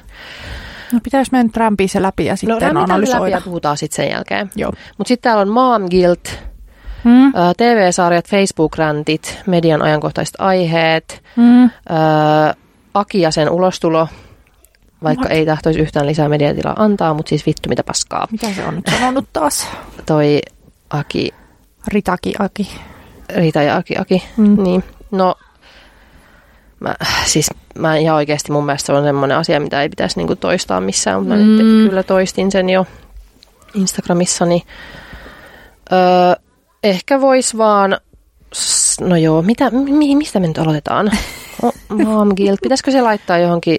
S2: No pitäisi mennä rämpiä se läpi ja
S1: No
S2: sitten
S1: läpi
S2: analysoida.
S1: ja puhutaan sitten sen jälkeen.
S2: Joo.
S1: Mutta sitten täällä on Mom Guilt,
S2: Mm.
S1: TV-sarjat, Facebook-räntit, median ajankohtaiset aiheet,
S2: Mm.
S1: Aki ja sen ulostulo, vaikka
S2: What?
S1: ei tahtoisi yhtään lisää mediatilaa antaa, mutta siis vittu mitä paskaa.
S2: Mitä se on nyt sanonut taas?
S1: Toi Aki,
S2: Ritaki Aki.
S1: Riita ja Aki, Aki.
S2: Mm.
S1: Niin, no mä, siis mä ihan oikeasti mun mielestä se on semmoinen asia, mitä ei pitäisi niinku toistaa missään, mutta mä
S2: Mm.
S1: nyt kyllä toistin sen jo Instagramissani. Öö, ehkä vois vaan, no joo, mitä, mi, mistä me nyt aloitetaan? O, Mom guilt. Pitäisikö se laittaa johonkin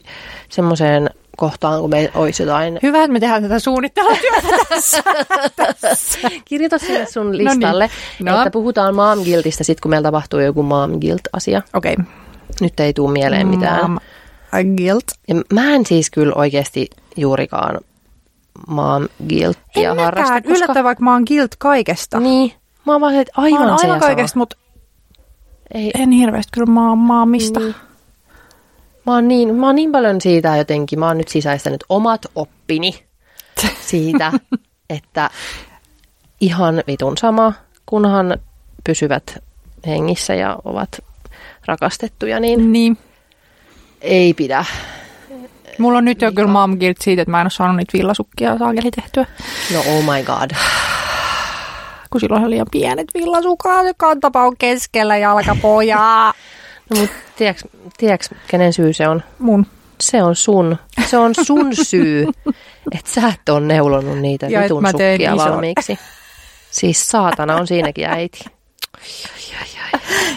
S1: semmoiseen kohtaan, kun me olisi jotain.
S2: Hyvä, että me tehdään tätä suunnittelutyötä tässä.
S1: Kirjoita sinne sun
S2: No niin.
S1: listalle,
S2: No.
S1: että puhutaan mom guiltista sit, kun meillä tapahtuu joku mom guilt-asia.
S2: Okei. Okay.
S1: Nyt ei tule mieleen mitään.
S2: Mom guilt.
S1: Ja mä en siis kyllä oikeasti juurikaan
S2: En
S1: harrasta.
S2: mäkään. Yllättävää, vaikka mä oon guilt kaikesta.
S1: Niin. Mä oon vaan että aivan,
S2: mä oon aivan kaikesta, mutta
S1: Ei,
S2: en hirveästi kyllä maa, maamista.
S1: Niin. Mä oon, niin, mä oon niin paljon siitä jotenkin, mä oon nyt sisäistänyt omat oppini siitä, että ihan vitun sama, kunhan pysyvät hengissä ja ovat rakastettuja, niin,
S2: Niin.
S1: ei pidä.
S2: Mulla on nyt jo kyllä mom guilt siitä, että mä en ole saanut niitä villasukkia saakeli tehtyä.
S1: No oh my god.
S2: Kun silloin on liian pienet villasukat, kantapa on keskellä jalkapojaa.
S1: No mut tiedätkö, tiedätkö, kenen syy se on?
S2: Mun.
S1: Se on sun. Se on sun syy, että sä et ole neulonut niitä
S2: Ja
S1: vitun sukkia valmiiksi. Siis saatana on siinäkin äiti.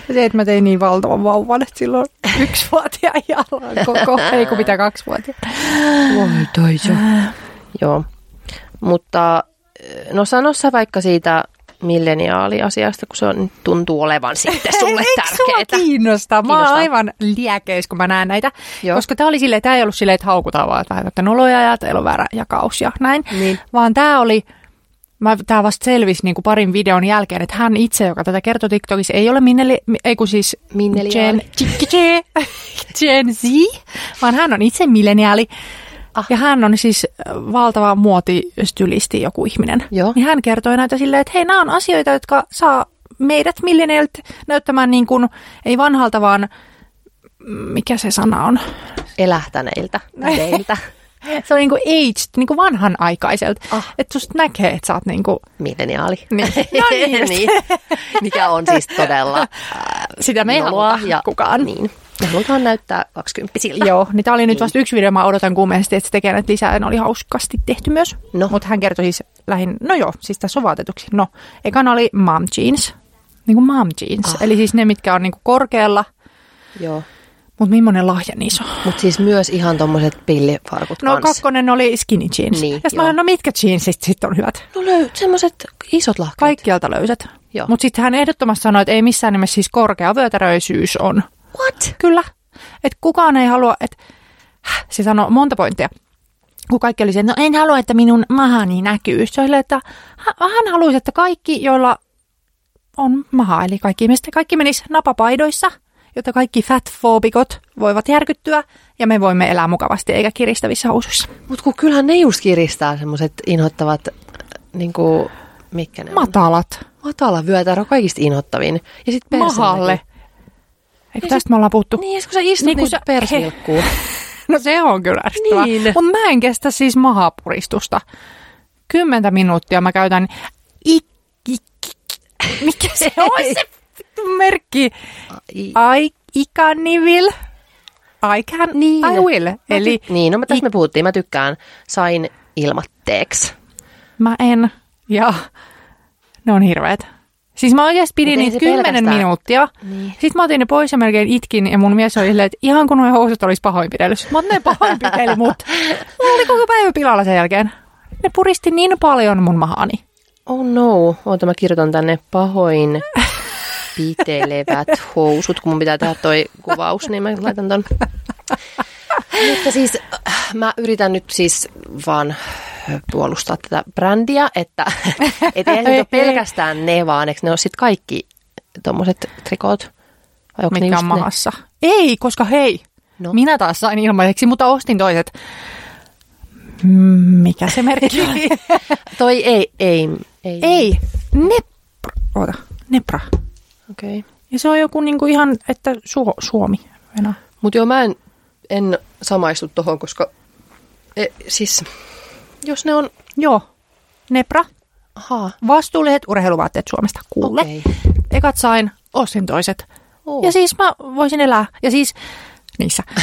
S2: Ja se, että mä tein niin valtavan vauvan, että silloin yksivuotiaan jalan koko, ei kun mitä kaksivuotiaan.
S1: Voi toiso. Joo. Mutta no sano sä vaikka siitä milleniaaliasiasta, kun se on, tuntuu olevan sitten sulle
S2: Eikö
S1: tärkeää.
S2: kiinnostaa? Mä oon aivan liekeis, kun mä näen näitä.
S1: Joo.
S2: Koska tää oli silleen, tää ei ollut silleen, että haukutaan vaan, että vähän että noloja ja teillä on väärä jakaus ja näin.
S1: Niin.
S2: Vaan tää oli, mä, tää vasta selvisi niin kuin parin videon jälkeen, että hän itse, joka tätä kertoi TikTokissa, ei ole minneli, ei kun siis. Gen, Gen Z, vaan hän on itse milleniaali.
S1: Ah.
S2: Ja hän on siis valtava muotistylisti joku ihminen.
S1: Joo.
S2: Niin hän kertoi näitä silleen, että hei, nämä on asioita, jotka saa meidät milleniaalit näyttämään niin kuin, ei vanhalta, vaan mikä se sana on?
S1: Elähtäneiltä, tädeiltä,
S2: Se on niin kuin aged, niin kuin vanhanaikaiselta.
S1: Ah.
S2: Että susta näkee, että sä oot niin kuin,
S1: milleniaali.
S2: Niin. No niin
S1: niin. Mikä on siis todella
S2: sitä me ei
S1: noloa
S2: haluta kukaan.
S1: Niin. Me halutaan näyttää 20
S2: Joo, niin tämä oli nyt vasta yksi video, mä odotan kuumeisesti, että se tekee näitä lisää, ne oli hauskasti tehty myös.
S1: No.
S2: Mutta hän kertoi siis lähin, no joo, siis tässä on vaatetuksi. No, ekana oli mom jeans, niin kuin mom jeans,
S1: Ah.
S2: eli siis ne, mitkä on niin kuin korkealla,
S1: Joo.
S2: mutta millainen lahja niissä on?
S1: Mutta siis myös ihan tommoset pillifarkut
S2: No
S1: kanssa.
S2: kakkonen oli skinny jeans.
S1: Niin,
S2: ja sitten mä no mitkä jeansit sitten on hyvät?
S1: No löy, semmoset isot lahkeet.
S2: Kaikkialta löysät.
S1: Joo.
S2: Mutta sitten hän ehdottomasti sanoi, että ei missään nimessä siis korkea vyötäröisyys on.
S1: What?
S2: Kyllä. Että kukaan ei halua, että se sanoi monta pointtia. Kun kaikki oli se, että no en halua, että minun mahani näkyy. Se oli, että hän haluaisi, että kaikki, joilla on maha, eli kaikki ihmiset, kaikki menis napapaidoissa, jotta kaikki fatfobikot voivat järkyttyä ja me voimme elää mukavasti eikä kiristävissä housuissa.
S1: Mut kun kyllähän ne just kiristää semmoset inhottavat, niinku, mitkä ne on?
S2: Matalat.
S1: Matala vyötärö on kaikista inhottavin. Ja sit perse
S2: Mahalle. Eikö tästä me ollaan puhuttu?
S1: Niin, sit kun sä istut,
S2: Niin kun
S1: niin
S2: sä- he-. No se on kyllä ärsyttävää.
S1: Niin.
S2: Mutta mä en kestä siis mahapuristusta. Kymmentä minuuttia mä käytän ik, ik, ik- mikä se on se merkki? I, I can, I will. I can,
S1: Niin.
S2: I will.
S1: Mä
S2: Eli
S1: ty- niin, no mä tässä me puhuttiin. Mä tykkään. Sain ilmatteeksi.
S2: mä en. Ja ne on hirveet. Siis mä oikeasti pidin niitä kymmenen minuuttia.
S1: Niin.
S2: Sitten mä otin ne pois ja melkein itkin ja mun mies oli silleen, että ihan kun nuo housut olisi pahoinpidellyt. Mä ne pahoinpiteli mut. Mulla oli koko päivä pilalla sen jälkeen. Ne puristi niin paljon mun mahani.
S1: Oh no, oota mä kirjoitan tänne pahoin pitelevät housut, kun mun pitää tehdä toi kuvaus, niin mä laitan ton. Mutta siis äh, mä yritän nyt siis vaan puolustaa tätä brändiä, että et ei se ole pelkästään ne, vaan eikö ne ole sitten kaikki tommoset trikoot? Vai ne just
S2: on
S1: ne?
S2: mahassa. Ei, koska hei,
S1: No.
S2: minä taas sain ilmaiseksi, mutta ostin toiset. Mm, Mikä se merkki on?
S1: Toi ei, ei, ei.
S2: Ei, Nepra. Oota, Nepra.
S1: Okei. Okay.
S2: Ja se on joku niinku ihan, että Su- Suomi.
S1: Mutta joo, mä en, en samaistu tohon, koska e, siis jos ne on,
S2: Joo, Nepra.
S1: ahaa,
S2: Vastuulliset urheiluvaatteet Suomesta kuule.
S1: okei.
S2: Ekat sain, ostin toiset.
S1: Oh.
S2: Ja siis mä voisin elää. Ja siis niissä.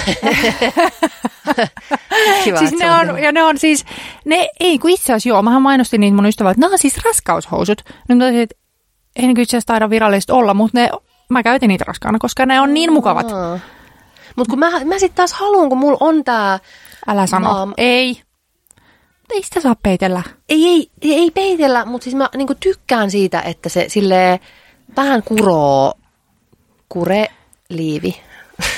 S1: Kiva,
S2: siis ne on, ja ne on siis, ne ei kun itse asiassa joo, mähän mainostin niitä mun ystävät, että ne on siis raskaushousut. Mä totesin, että ei ne kyllä itse asiassa taida virallisesti olla, mutta ne, mä käytin niitä raskaana, koska ne on niin mukavat.
S1: Mutta kun mä, mä sitten taas haluan, kun mulla on tää,
S2: Älä sano.
S1: Maam.
S2: Ei. Ei sitä saa peitellä.
S1: ei, ei, ei, ei peitellä, mutta siis mä niinku tykkään siitä, että se sille vähän kuroo, kure, liivi.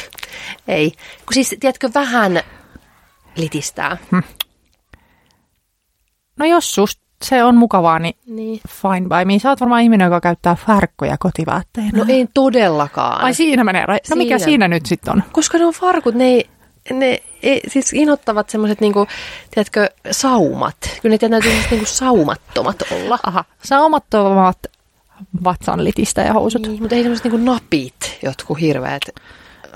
S1: ei, kun siis tiedätkö, vähän litistää.
S2: No jos susta se on mukavaa, niin
S1: Niin.
S2: fine by me. Sä oot varmaan ihminen, joka käyttää färkkoja kotivaatteena.
S1: No ei todellakaan.
S2: Ai siinä menee. ra- No mikä
S1: Siinä.
S2: siinä nyt sitten on?
S1: Koska ne on farkut, ne ei, ne e, siis inhottavat semmoiset niinku, tiedätkö, saumat. Kyllä ne täytyy siis niinku saumattomat olla.
S2: Aha, saumattomat vatsanlitistä ja housut.
S1: Niin, mutta ei semmoiset niinku napit, jotkut hirveät.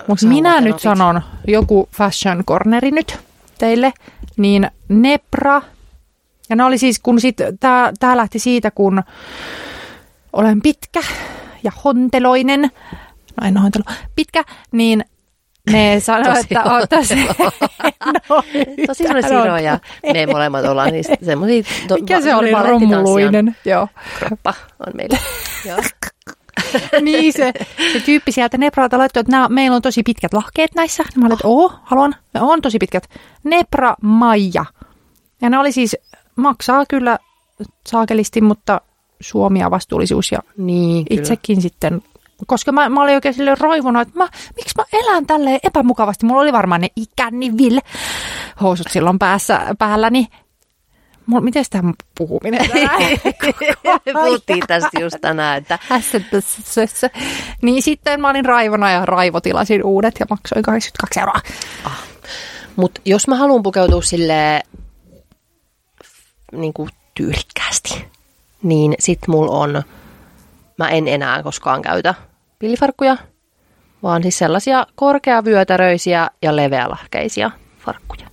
S2: Mutta minä nyt sanon joku fashion corneri nyt teille, niin Nepra. Ja ne oli siis, kun sit, tää, tää lähti siitä, kun olen pitkä ja honteloinen, no en hontelo, pitkä, niin ne sanoo, että on tosi...
S1: no, tosi semmoinen siro ja me molemmat ollaan niin semmoisia...
S2: To, Mikä se oli rommuluinen? Joo.
S1: Kroppa on meillä. Joo.
S2: niin se, se tyyppi sieltä Nepralta laittoi, että nää, meillä on tosi pitkät lahkeet näissä. Mä olin, että oo, haluan. Ne on tosi pitkät. Nepra Maija. Ja ne oli siis, maksaa kyllä saakelisti, mutta Suomi vastuullisuus ja
S1: niin,
S2: itsekin kyllä. sitten koska mä, mä olin oikein sille roivunut, että mä, miksi mä elän tälleen epämukavasti. Mulla oli varmaan ne ikäni housut silloin päässä, päälläni. Mulla, miten tämä puhuminen
S1: puhuttiin tästä just tänään, että...
S2: niin sitten mä olin raivona ja raivotilasin uudet ja maksoin 82 euroa. Ah.
S1: Mutta jos mä haluan pukeutua sille niin kuin tyylikkäästi, niin sit mulla on, mä en enää koskaan käytä pillifarkkuja, vaan siis sellaisia korkeavyötäröisiä ja leveälahkeisia farkkuja.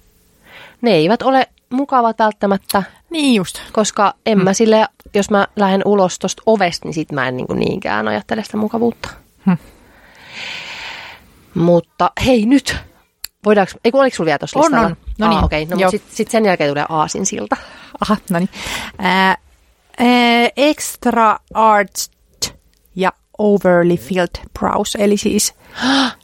S1: Ne eivät ole mukavat välttämättä.
S2: Niin just.
S1: Koska en mm. mä sille, jos mä lähden ulos tuosta ovesta, niin sit mä en niin niinkään ajattele sitä mukavuutta. Hmm. Mutta hei nyt, voidaanko, ei kun oliko sulla vielä tuossa
S2: On, on.
S1: No niin. Ah, okei, okay. no, sitten sit sen jälkeen tulee aasinsilta.
S2: Aha, no niin. Äh, äh, extra arts ja overly filled brows, eli siis...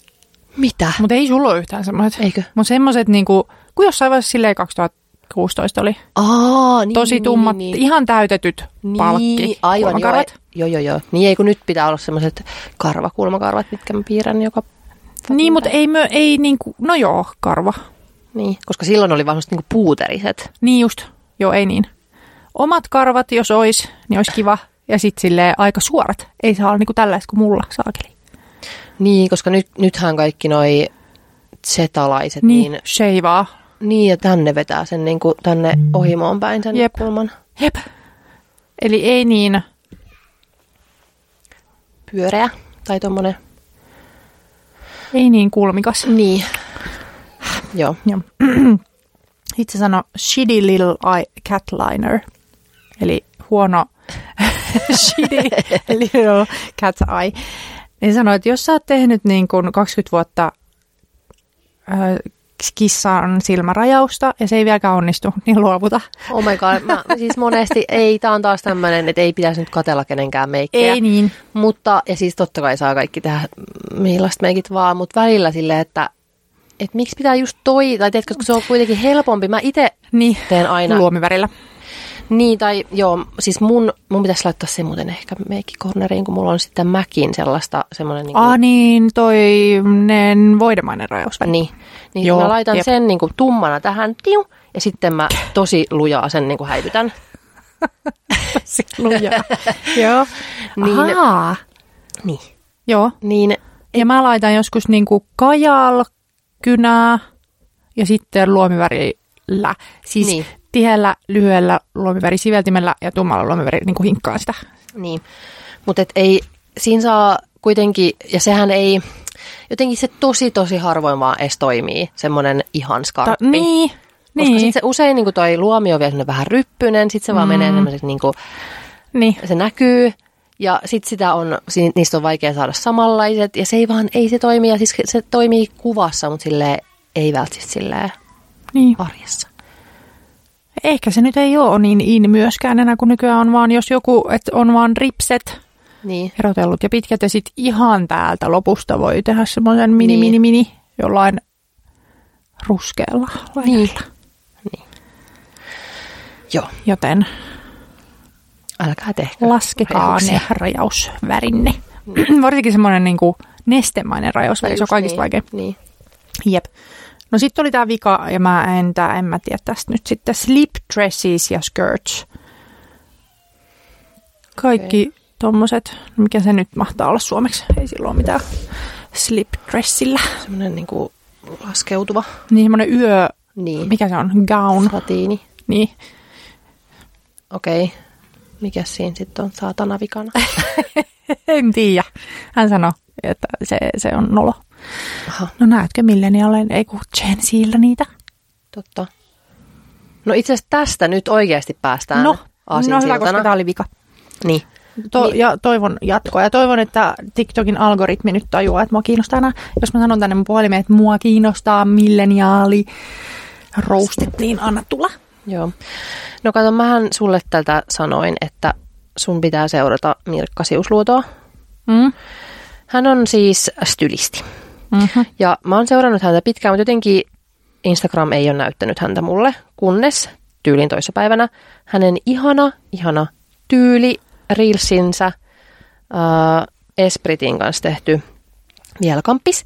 S1: Mitä?
S2: Mutta ei sulla ole yhtään semmoiset.
S1: Eikö?
S2: Mutta semmoiset niinku, kun jossain vaiheessa silleen 2016 oli.
S1: Aa, niin,
S2: Tosi
S1: niin,
S2: tummat,
S1: niin, niin.
S2: ihan täytetyt
S1: niin,
S2: palkki
S1: aivan, joo, joo, joo, joo. Niin ei kun nyt pitää olla semmoiset karvakulmakarvat, mitkä mä piirrän joka...
S2: Niin, mutta ei, myö, ei niinku, no joo, karva.
S1: Niin, koska silloin oli vaan niinku puuteriset.
S2: Niin just, joo ei niin. Omat karvat, jos ois, niin olisi kiva. Ja sitten sille aika suorat. Ei saa olla niinku tällaista kuin mulla, saakeli.
S1: Niin, koska nyt, nythän kaikki noi zetalaiset,
S2: niin... niin sheivaa.
S1: Niin, ja tänne vetää sen niin kuin tänne ohimoon päin sen
S2: Jep.
S1: kulman.
S2: Jep. Eli ei niin...
S1: Pyöreä tai tommonen.
S2: Ei niin kulmikas.
S1: Niin. Joo.
S2: Joo. Itse sano shitty little eye catliner. Eli huono shitty little cat's eye. Niin sanoi, että jos sä oot tehnyt niin kuin 20 vuotta kissan silmärajausta ja se ei vieläkään onnistu, niin luovuta.
S1: Oh my god, mä, siis monesti ei, tää on taas tämmöinen, että ei pitäisi nyt katella kenenkään meikkejä.
S2: Ei niin.
S1: Mutta, ja siis totta kai saa kaikki tehdä millaista meikit vaan, mutta välillä silleen, että et miksi pitää just toi, tai teetkö, koska se on kuitenkin helpompi. Mä itse
S2: niin,
S1: teen aina.
S2: Luomivärillä.
S1: Niin, tai joo, siis mun, mun pitäisi laittaa se muuten ehkä meikkikorneriin, kun mulla on sitten Mäkin sellaista semmoinen... Niin
S2: kuin... Ah niin, toi ne voidemainen rajaus.
S1: Niin, niin joo, mä laitan jep. sen niin kuin tummana tähän, tiu, ja sitten mä tosi lujaa sen niin kuin häivytän.
S2: lujaa, joo.
S1: Niin,
S2: Ahaa.
S1: Niin.
S2: Joo.
S1: Niin,
S2: ja mä laitan joskus niin kuin kajal, kynää ja sitten luomivärillä. Siis niin tiheällä, lyhyellä luomivärisiveltimellä ja tummalla luomiväri niin kuin hinkkaan sitä.
S1: Niin, mutta ei, siinä saa kuitenkin, ja sehän ei, jotenkin se tosi tosi harvoin vaan edes toimii, semmoinen ihan skarppi.
S2: Ta, niin,
S1: Koska
S2: niin.
S1: sitten se usein niin kuin toi luomi on vielä vähän ryppyinen, sitten se mm. vaan menee semmoiseksi, niin kuin,
S2: niin.
S1: se näkyy, ja sitten sitä on, niistä on vaikea saada samanlaiset, ja se ei vaan, ei se toimi, ja siis se toimii kuvassa, mutta sille ei välttämättä silleen niin. arjessa.
S2: Ehkä se nyt ei ole niin in myöskään enää, kun nykyään on vaan, jos joku, että on vaan ripset
S1: niin.
S2: erotellut ja pitkät ja sitten ihan täältä lopusta voi tehdä semmoisen mini, niin. mini, mini jollain ruskealla
S1: niin. niin. Joo.
S2: Joten
S1: älkää tehkö.
S2: Laskekaa ne rajausvärinne. Niin. Varsinkin semmoinen niin kuin nestemainen rajausväri, se on kaikista
S1: niin.
S2: vaikea.
S1: Niin.
S2: Jep. No sitten oli tämä vika, ja mä en, tää, en mä tiedä tästä nyt sitten, slip dresses ja skirts. Kaikki okay. tommoset, mikä se nyt mahtaa olla suomeksi, ei silloin mitään slip dressillä.
S1: Semmoinen niinku laskeutuva.
S2: Niin semmoinen yö,
S1: Niin.
S2: mikä se on, gown.
S1: Satiini.
S2: Niin.
S1: Okei. Okay. Mikäs siinä sitten on saatana vikana?
S2: En tiedä. Hän sanoi, että se, se on nolo.
S1: Aha,
S2: No näetkö milleniaalein, ei kun Gen Zillä niitä.
S1: totta. No itse asiassa tästä nyt oikeasti päästään
S2: No, no hyvä, koska tämä oli vika.
S1: Niin.
S2: To-
S1: Niin.
S2: Ja toivon jatkoa. Ja toivon, että TikTokin algoritmi nyt tajuaa, että mua kiinnostaa nämä. Jos mä sanon tänne mun puhelimeen, että mua kiinnostaa milleniaali roastit, niin anna tulla.
S1: Joo. No kato, mähän sulle tältä sanoin, että sun pitää seurata Mirkka Siusluotoa.
S2: Mm.
S1: Hän on siis stylisti.
S2: Mm-hmm.
S1: Ja mä oon seurannut häntä pitkään, mutta jotenkin Instagram ei ole näyttänyt häntä mulle, kunnes tyylin toissapäivänä hänen ihana, ihana tyyli, reelsinsä, äh, Espritin kanssa tehty vielkampis,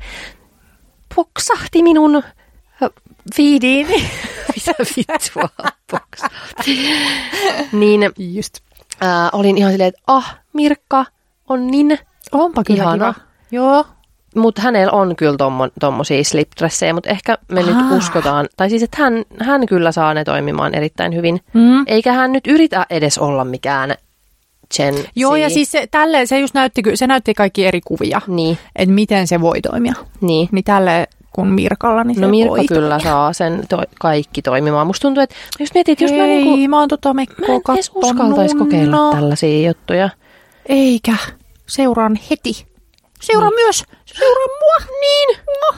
S1: poksahti minun äh, feediini. Mitä vittua poksahti? niin
S2: Just.
S1: äh, olin ihan silleen, että ah, Mirkka on niin
S2: Onpa kyllä
S1: Ihana.
S2: kiva. Joo.
S1: Mutta hänellä on kyllä tommo, tommosia slipdressejä, mutta ehkä me nyt
S2: Ah.
S1: uskotaan, tai siis että hän, hän kyllä saa ne toimimaan erittäin hyvin.
S2: Mm.
S1: Eikä hän nyt yritä edes olla mikään Gen
S2: Joo, ja siis se, tälle, se just näytti, se näytti kaikki eri kuvia,
S1: Niin,
S2: että miten se voi toimia.
S1: niin.
S2: Niin tälle kun Mirkalla, niin
S1: No
S2: se
S1: Mirka
S2: voi
S1: kyllä
S2: toimia.
S1: saa sen to- kaikki toimimaan. Musta tuntuu, että jos mietit, että jos mä, niinku,
S2: mä oon tota
S1: mä
S2: mekkoa
S1: en edes uskaltaisi kokeilla
S2: No,
S1: tällaisia juttuja.
S2: Eikä. Seuraan heti. Seuraa
S1: Niin.
S2: myös. Seuraa mua. Niin. No.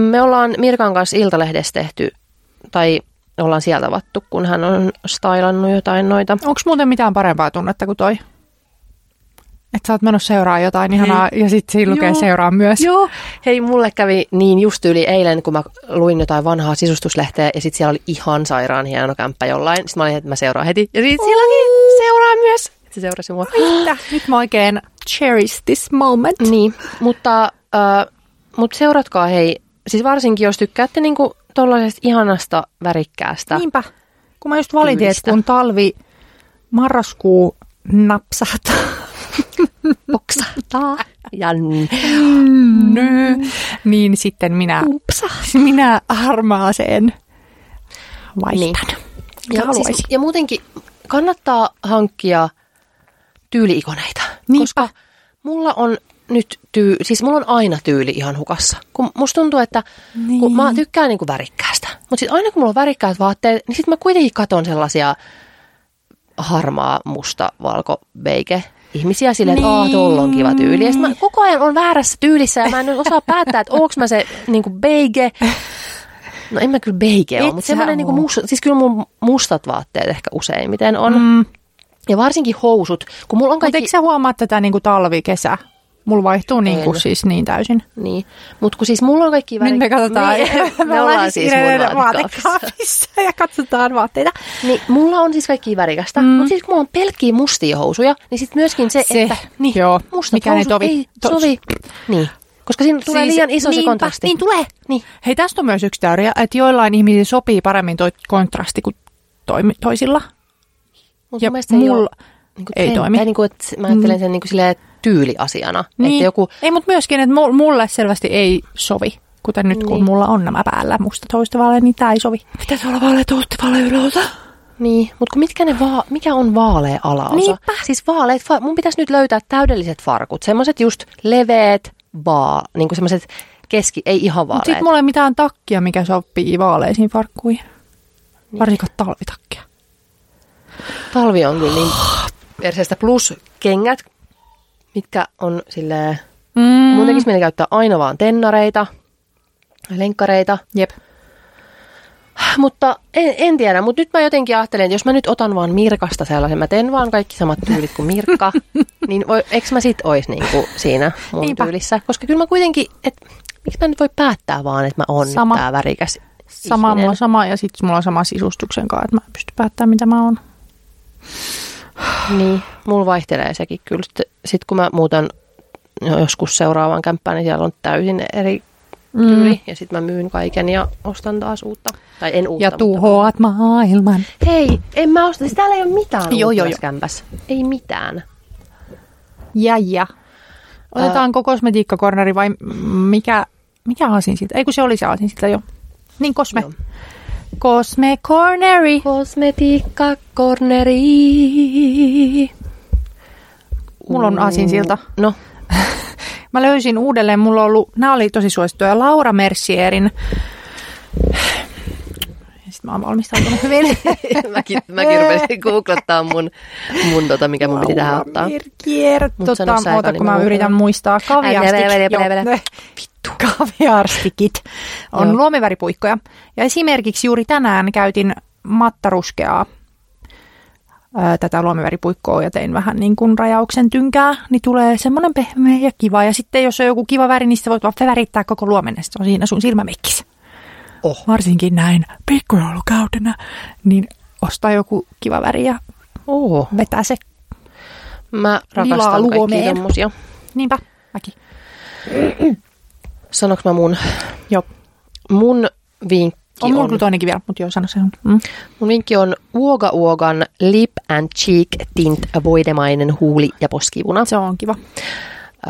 S1: Me ollaan Mirkan kanssa Iltalehdessä tehty, tai ollaan sieltä vattu, kun hän on stylannut jotain noita.
S2: Onko muuten mitään parempaa tunnetta kuin toi? Että sä oot menossa seuraa jotain ihanaa ja sitten siinä lukee
S1: Joo.
S2: seuraa myös.
S1: Joo. Hei, mulle kävi niin just yli eilen, kun mä luin jotain vanhaa sisustuslehteä ja sitten siellä oli ihan sairaan hieno kämppä jollain. Sitten mä olin, että mä seuraan heti. Ja sitten silläkin seuraa myös. Se seurasi mua.
S2: Mitä? Nyt mä oikein cherish this moment.
S1: Niin, mutta, äh, mutta seuratkaa hei, siis varsinkin jos tykkäätte niinku tollaisesta ihanasta värikkäästä.
S2: Niinpä. Kun mä just valitin, että kun talvi, marraskuu napsahtaa.
S1: Poksahtaa. Ja
S2: Nö. Niin sitten minä,
S1: Upsa.
S2: minä harmaaseen vaihtan.
S1: Niin.
S2: Ja,
S1: siis, ja muutenkin kannattaa hankkia tyyliikoneita.
S2: Niinpä.
S1: Koska mulla on nyt tyy, siis mulla on aina tyyli ihan hukassa. Kun musta tuntuu, että niin. kun mä tykkään niinku värikkäästä. Mutta sitten aina kun mulla on värikkäät vaatteet, niin sitten mä kuitenkin katon sellaisia harmaa, musta, valko, beige ihmisiä silleen, että
S2: Niin.
S1: niin. tuolla on kiva tyyli. Ja mä koko ajan on väärässä tyylissä ja mä en osaa päättää, että onko mä se niinku beige No en mä kyllä beige ole, mutta semmoinen
S2: oo.
S1: niinku mus, siis kyllä mun mustat vaatteet ehkä useimmiten on. Mm. Ja varsinkin housut, kun mulla on
S2: Mutta
S1: kaikki...
S2: eikö sä huomaa tätä niin kuin talvi, kesä? Mulla vaihtuu niin kuin siis niin täysin.
S1: Niin, mutta kun siis mulla on kaikki
S2: Nyt me katsotaan.
S1: Niin, me, ollaan siis mun vaatekaapissa.
S2: ja katsotaan vaatteita.
S1: Niin, mulla on siis kaikki värikästä,
S2: Mm.
S1: mutta siis kun mulla on pelkkiä mustia housuja, niin sitten myöskin se,
S2: Se,
S1: että niin,
S2: joo,
S1: mustat
S2: mikä
S1: housut
S2: tovi.
S1: ei
S2: To-
S1: sovi. Niin, koska siinä tulee
S2: Siis
S1: liian iso se
S2: niinpä,
S1: kontrasti.
S2: Niin tulee.
S1: Niin.
S2: Hei, tästä on myös yksi teoria, että joillain ihmisillä sopii paremmin toi kontrasti kuin toimi, toisilla.
S1: Mutta
S2: Ja
S1: ei,
S2: mulla
S1: ole, niin kuin
S2: ei
S1: trend-
S2: toimi.
S1: Tai niin kuin, että mä ajattelen sen niin kuin silleen tyyliasiana.
S2: Niin.
S1: Että joku,
S2: Ei, mutta myöskin, että mul- mulle selvästi ei sovi. Kuten nyt, kun
S1: Niin.
S2: mulla on nämä päällä musta toistavaalle, niin tää ei sovi. Mitä tuolla vaaleja toistavaalle ylötä?
S1: Niin, mutta kun mitkä ne va- mikä on vaalea alaosa?
S2: Niinpä.
S1: Siis vaaleet, fa- mun pitäisi nyt löytää täydelliset farkut. Semmoiset just leveät, vaa, niin kuin semmoiset keski, ei ihan
S2: Mutta
S1: vaaleet.
S2: sit mulla ei mitään takkia, mikä sopii vaaleisiin farkkuihin.
S1: Niin.
S2: Varsinkaan talvitakkia.
S1: Talvi on kyllä niin perseestä plus kengät, mitkä on silleen,
S2: Mm.
S1: mun tekisi mieli käyttää aina vaan tennareita, lenkkareita.
S2: Jep.
S1: Mutta en, en tiedä, mutta nyt mä jotenkin ajattelen, että jos mä nyt otan vaan Mirkasta sellaisen, mä teen vaan kaikki samat tyylit kuin Mirkka, niin voi, eikö mä sit ois niinku siinä mun
S2: Niinpä.
S1: tyylissä? Koska kyllä mä kuitenkin, että miksi mä nyt voi päättää vaan, että mä oon
S2: Sama.
S1: tää värikäs
S2: Sama,
S1: ihminen.
S2: mulla on sama ja sitten mulla on sama sisustuksen kanssa, että mä en pysty päättämään, mitä mä oon.
S1: Niin, mulla vaihtelee sekin kyllä. Sitten sit kun mä muutan joskus seuraavaan kämppään, niin siellä on täysin eri tyyli. Mm. Ja sitten mä myyn kaiken ja ostan taas uutta. Tai en uutta,
S2: Ja
S1: mutta-
S2: tuhoat maailman.
S1: Hei, en mä osta. Siis täällä ei ole mitään
S2: Joo, joo,
S1: tässä
S2: joo.
S1: kämpässä. Ei mitään.
S2: Ja ja. Otetaan uh, kosmetiikkakorneri vai mikä mikä aasinsilta? Ei kun se oli se aasinsilta jo. Niin Cosme.
S1: Joo.
S2: Cosme Corneri.
S1: Kosmetiikka corneri.
S2: Mulla on aasinsilta.
S1: No,
S2: Mä löysin uudelleen, mulla on ollut, nämä oli tosi suosittuja, Laura Mercierin. Mä oon valmistautunut hyvin.
S1: mäkin, mäkin rupesin googlettaa mun, mun tota, mikä mun piti tähän ottaa. Mut
S2: tota, oota, kun mä yritän muistaa.
S1: Älä, älä, älä,
S2: Kaviarstik.
S1: älä, älä.
S2: Vittu. Kaviarstikit on
S1: Joo.
S2: luomiväripuikkoja. Ja esimerkiksi juuri tänään käytin mattaruskeaa tätä luomiväripuikkoa ja tein vähän niin kuin rajauksen tynkää, niin tulee semmoinen pehmeä ja kiva. Ja sitten jos on joku kiva väri, niin sitä voit vaan värittää koko luomen, se on siinä sun silmämekkissä.
S1: Oh.
S2: Varsinkin näin pikkujoulukautena, niin ostaa joku kiva väri ja
S1: Oh.
S2: vetää se.
S1: Mä rakastan kaikkia tommosia.
S2: Niinpä, mäkin.
S1: Sanoks mä mun?
S2: Joo.
S1: Mun vinkki
S2: On mulla
S1: on,
S2: kyllä toinenkin vielä, mutta joo, sano se on. Mm.
S1: mun vinkki on Uoga Uogan Lip and Cheek Tint voidemainen huuli- ja poskivuna.
S2: Se on kiva.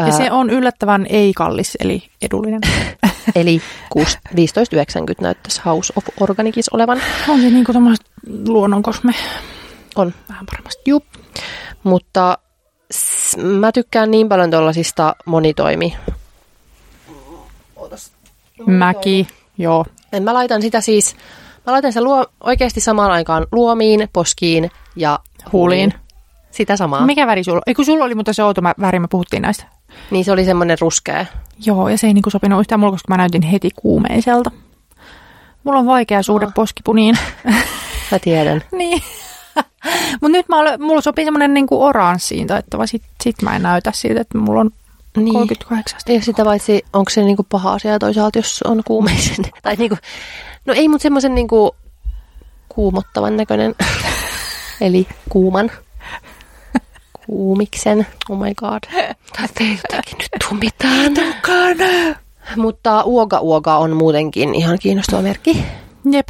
S2: Ja se on yllättävän ei-kallis, eli edullinen.
S1: Eli 6 15,90 näyttäisi House of Organicis olevan.
S2: on se niinku tommoset luonnonkosme.
S1: On.
S2: Vähän paremmasta.
S1: Jup. Mutta s- mä tykkään niin paljon tollasista monitoimi. Ootas.
S2: Mäki, joo.
S1: En mä laitan sitä siis, mä laitan sen luo, oikeasti samaan aikaan luomiin, poskiin ja
S2: Huuliin.
S1: Sitä samaa.
S2: Mikä väri sulla? Ei kun sulla oli, mutta se outo mä- väri, me puhuttiin näistä.
S1: Niin se oli semmoinen ruskea.
S2: Joo, ja se ei niinku sopinut yhtään mulla, koska mä näytin heti kuumeiselta. Mulla on vaikea suhde
S1: Aa.
S2: poskipuniin.
S1: Mä tiedän.
S2: niin. Mutta nyt mä olen, mulla sopii semmoinen niinku oranssiin taittava. Sit, sit mä en näytä siitä, että mulla on
S1: Niin.
S2: 38
S1: Ja sitä paitsi, onko se niinku paha asia toisaalta, jos on kuumeisen? tai niinku, no ei, mutta semmoisen niinku kuumottavan näköinen. Eli kuuman. Kuumiksen. Oh my god. Teiltäkin nyt tuu mitään. Mutta Uoga Uoga on muutenkin ihan kiinnostava merkki.
S2: Jep.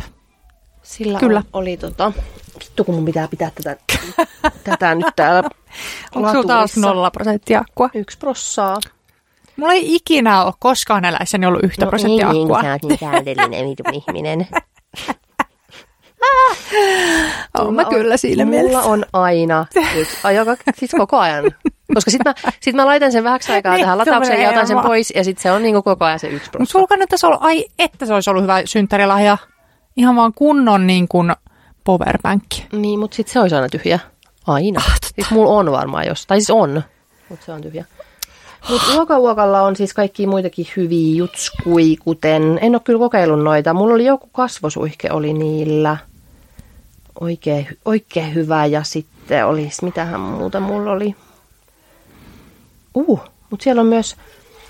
S1: Sillä
S2: Kyllä.
S1: Oli, tota, vittu kun mun pitää pitää tätä, tätä nyt täällä
S2: Onko sulla taas nolla prosenttia akkua?
S1: Yksi prossaa.
S2: Mulla ei ikinä ole koskaan eläissäni ollut yhtä prosenttia
S1: niin,
S2: akkua.
S1: Niin, sä oot niin täydellinen ihminen.
S2: Oon mä kyllä siinä
S1: Mulla
S2: mielessä.
S1: on aina yksi, ai, joka, siis koko ajan. Koska sit mä, sit mä laitan sen vähäksi aikaa
S2: Niin,
S1: tähän lataukseen ja otan sen pois ja sit se on niinku koko ajan se yksi
S2: Mutta sulla kannattaisi olla, ai että se olisi ollut hyvä synttärilahja. Ihan vaan kunnon niin kuin powerbank.
S1: Niin, mutta sit se olisi aina tyhjä. Aina.
S2: Ah, totta.
S1: siis mulla on varmaan jos, tai siis on, mutta se on tyhjä. Mutta Uoka-Uokalla on siis kaikki muitakin hyviä jutskui, kuten, en ole kyllä kokeillut noita. Mulla oli joku kasvosuihke oli niillä oikein, oikein hyvä ja sitten olisi, mitähän muuta mulla oli. Uh, mutta siellä on myös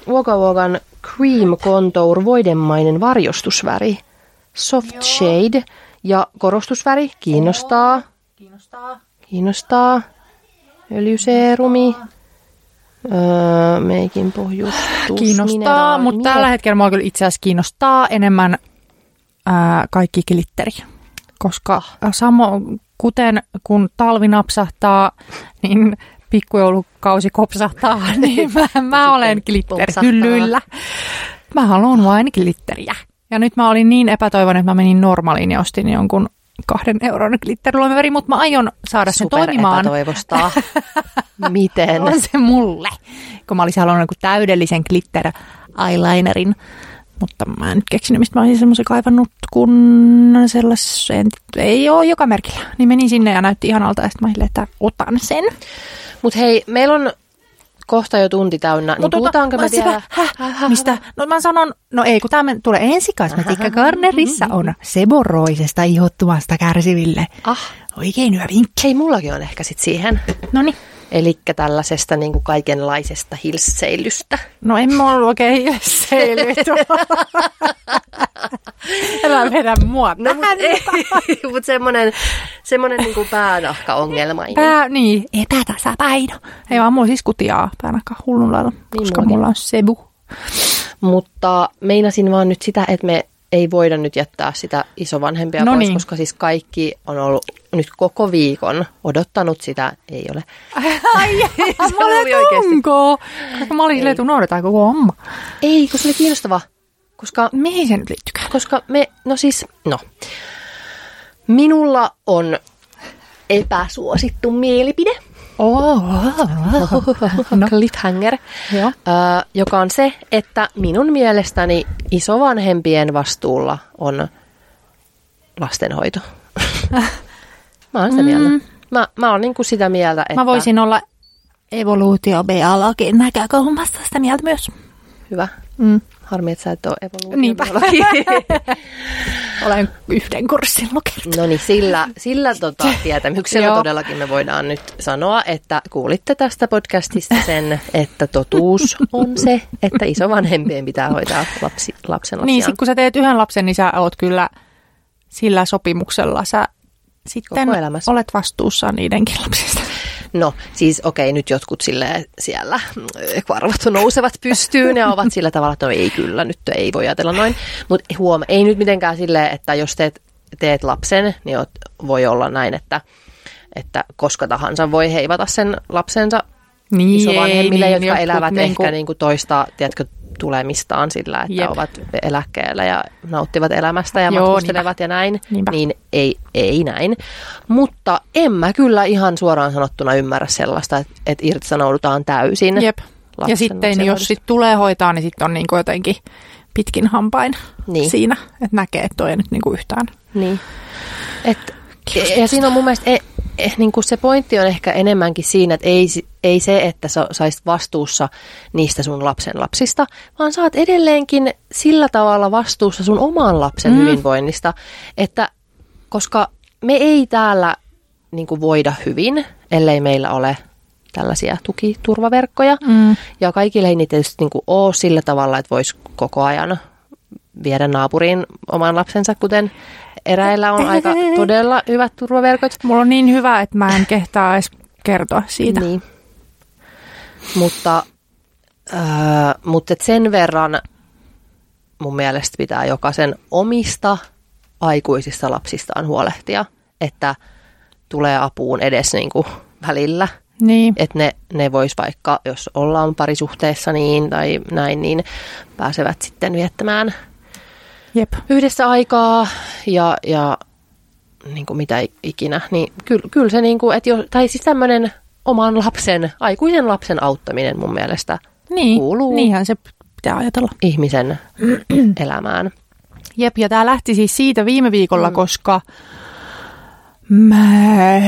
S1: Uoka-Uokan Cream Contour voidemainen varjostusväri. Soft shade ja korostusväri kiinnostaa.
S2: Kiinnostaa.
S1: Kiinnostaa. Öljyseerumi. Öö, meikin pohjustus.
S2: Kiinnostaa,
S1: mineraali-
S2: mutta tällä hetkellä mua kyllä itse asiassa kiinnostaa enemmän ää, kaikki glitteri. Koska samo, kuten kun talvi napsahtaa, niin pikkujoulukausi kopsahtaa, niin mä, mä olen glitterhyllyllä. Mä haluan vain glitteriä. Ja nyt mä olin niin epätoivon, että mä menin normaaliin ja ostin jonkun kahden euron glitteriluomiväri, mutta mä aion saada sen
S1: Super
S2: toimimaan.
S1: epätoivosta. Miten?
S2: On se mulle. Kun mä olisin halunnut täydellisen glitter eyelinerin. Mutta mä en nyt keksinyt, mistä mä olisin semmoisen kaivannut, kun sellaisen, ei ole joka merkillä. Niin menin sinne ja näytti ihanalta ja sitten mä silleen, että otan sen.
S1: Mutta hei, meillä on kohta jo tunti täynnä, niin
S2: Mutta
S1: puhutaanko me
S2: mä-
S1: vielä?
S2: Häh, häh, mistä? No mä sanon, no ei, kun tämä tulee ensi Kosmetiikka Garnerissa on seboroisesta ihottumasta kärsiville.
S1: Ah,
S2: Oikein hyvä vinkki.
S1: hei, mullakin on ehkä sit siihen.
S2: No niin.
S1: Eli tällaisesta niin kuin kaikenlaisesta hilseilystä.
S2: No en mä ollut oikein seilyt. Älä vedä mua
S1: No,
S2: tähän
S1: mutta mut semmonen, semmonen niin kuin päänahka-ongelmainen.
S2: Pää, niin, epätasapaino. Ei vaan mulla siis kutiaa päänakka hullun lailla, koska
S1: mullakin.
S2: mulla on sebu.
S1: Mutta meinasin vaan nyt sitä, että me ei voida nyt jättää sitä isovanhempia
S2: No
S1: pois,
S2: niin.
S1: koska siis kaikki on ollut nyt koko viikon odottanut sitä, ei ole.
S2: Ai,
S1: Se
S2: mä
S1: oli
S2: olin onko? Koska mä olin silleen, että unohdetaan koko homma.
S1: Ei, kun se oli kiinnostava. Koska,
S2: Mihin se nyt liittykään?
S1: koska me, no siis, no. Minulla on epäsuosittu mielipide.
S2: Oh,
S1: no. cliffhanger,
S2: Joo.
S1: Ö, joka on se, että minun mielestäni isovanhempien vastuulla on lastenhoito. mä oon sitä
S2: Mm.
S1: mieltä. Mä, mä oon niinku sitä mieltä, että...
S2: Mä voisin olla evoluutiobiologin näkökulmasta sitä mieltä myös.
S1: Hyvä.
S2: Mm.
S1: Harmi, että sä et ole
S2: Niinpä.
S1: evoluutiobiologi.
S2: Olen yhden kurssin lukenut.
S1: No niin, sillä, sillä tota, tietämyksellä todellakin me voidaan nyt sanoa, että kuulitte tästä podcastista sen, että totuus on se, että isovanhempien pitää hoitaa lapsi, lapsen lapsiaan.
S2: Niin, sit kun sä teet yhden lapsen, niin sä oot kyllä sillä sopimuksella. Sä sitten olet vastuussa niidenkin lapsista.
S1: No siis okei, nyt jotkut sille siellä mm, karvat nousevat pystyyn ja ovat sillä tavalla, että no ei kyllä, nyt ei voi ajatella noin. Mutta huoma, ei nyt mitenkään silleen, että jos teet, teet lapsen, niin voi olla näin, että, että koska tahansa voi heivata sen lapsensa
S2: Niin,
S1: isovanhemmille,
S2: ei,
S1: jotka
S2: jotkut
S1: elävät
S2: niinku-
S1: ehkä niin kuin toista, tiedätkö, tulemistaan sillä, että
S2: Jep.
S1: Ovat eläkkeellä ja nauttivat elämästä ja
S2: Joo,
S1: matkustelevat ja näin,
S2: Niinpä.
S1: niin ei, ei näin. Mutta en mä kyllä ihan suoraan sanottuna ymmärrä sellaista, että, että irtisanoudutaan täysin.
S2: Jep. Ja sitten jos sit tulee hoitaa, niin sitten on niinku jotenkin pitkin hampain
S1: Niin.
S2: siinä, että näkee, että toi ei nyt niinku yhtään.
S1: Niin. Et, ja siinä on mun mielestä e, e, niin kuin se pointti on ehkä enemmänkin siinä, että ei, ei se, että sä saisit vastuussa niistä sun lapsen lapsista, vaan oot edelleenkin sillä tavalla vastuussa sun oman lapsen
S2: mm.
S1: hyvinvoinnista, että koska me ei täällä niin kuin voida hyvin, ellei meillä ole tällaisia tukiturvaverkkoja.
S2: Mm.
S1: Ja kaikille ei niitä tietysti niin kuin ole sillä tavalla, että voisi koko ajan viedä naapuriin oman lapsensa, kuten eräillä on aika todella hyvät turvaverkot.
S2: Mulla on niin hyvä, että mä en kehtaa edes kertoa siitä.
S1: Niin. Mutta, äh, mutta et sen verran mun mielestä pitää jokaisen omista aikuisista lapsistaan huolehtia, että tulee apuun edes niin kuin välillä.
S2: Niin.
S1: Että ne, ne vois vaikka, jos ollaan parisuhteessa niin tai näin, niin pääsevät sitten viettämään
S2: Jep.
S1: yhdessä aikaa ja, ja niin kuin mitä ikinä, niin kyllä, kyllä se niin kuin, että jo, tai siis tämmöinen oman lapsen, aikuisen lapsen auttaminen mun mielestä
S2: Niin.
S1: Kuuluu.
S2: Niinhän se pitää ajatella.
S1: ihmisen elämään.
S2: Jep, ja tämä lähti siis siitä viime viikolla, mm. koska mä,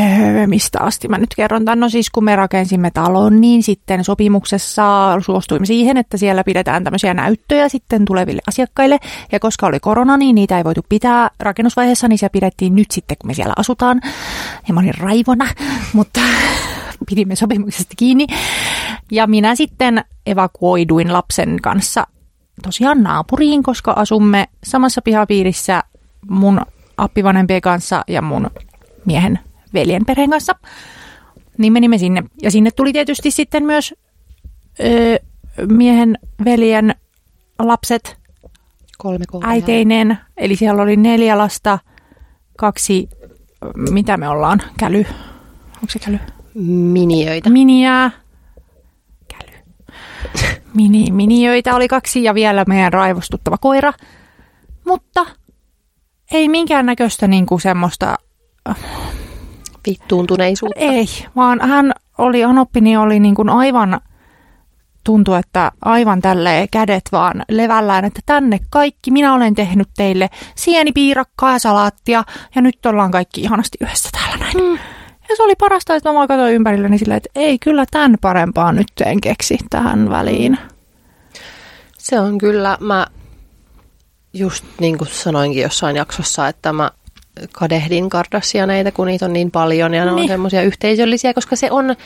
S2: mistä asti mä nyt kerron tämän? No siis kun me rakensimme talon, niin sitten sopimuksessa suostuimme siihen, että siellä pidetään tämmöisiä näyttöjä sitten tuleville asiakkaille. Ja koska oli korona, niin niitä ei voitu pitää rakennusvaiheessa, niin se pidettiin nyt sitten, kun me siellä asutaan. Ja mä olin raivona, mutta pidimme sopimuksesta kiinni. Ja minä sitten evakuoiduin lapsen kanssa tosiaan naapuriin, koska asumme samassa pihapiirissä mun appivanhempien kanssa ja mun miehen veljen perheen kanssa. Niin menimme sinne. Ja sinne tuli tietysti sitten myös ö, miehen veljen lapset
S1: Kolme kolme.
S2: äiteineen. Eli siellä oli neljä lasta, kaksi, mitä me ollaan, käly, onko se käly?
S1: Miniöitä.
S2: Miniää. Käly. Mini, miniöitä oli kaksi ja vielä meidän raivostuttava koira. Mutta ei minkäännäköistä niinku semmoista,
S1: Vittuuntuneisuutta.
S2: ei, vaan hän oli, Anoppini oli niinku aivan, tuntui, että aivan tälle kädet vaan levällään, että tänne kaikki, minä olen tehnyt teille sienipiirakkaa ja salaattia ja nyt ollaan kaikki ihanasti yhdessä täällä näin. Mm. Ja se oli parasta, että mä vaan katsoin ympärilleni silleen, että ei kyllä tämän parempaa nyt en keksi tähän väliin.
S1: Se on kyllä, mä just niin kuin sanoinkin jossain jaksossa, että mä kadehdin Kardashianeita, kun niitä on niin paljon ja ne on
S2: Niin.
S1: semmoisia yhteisöllisiä, koska se on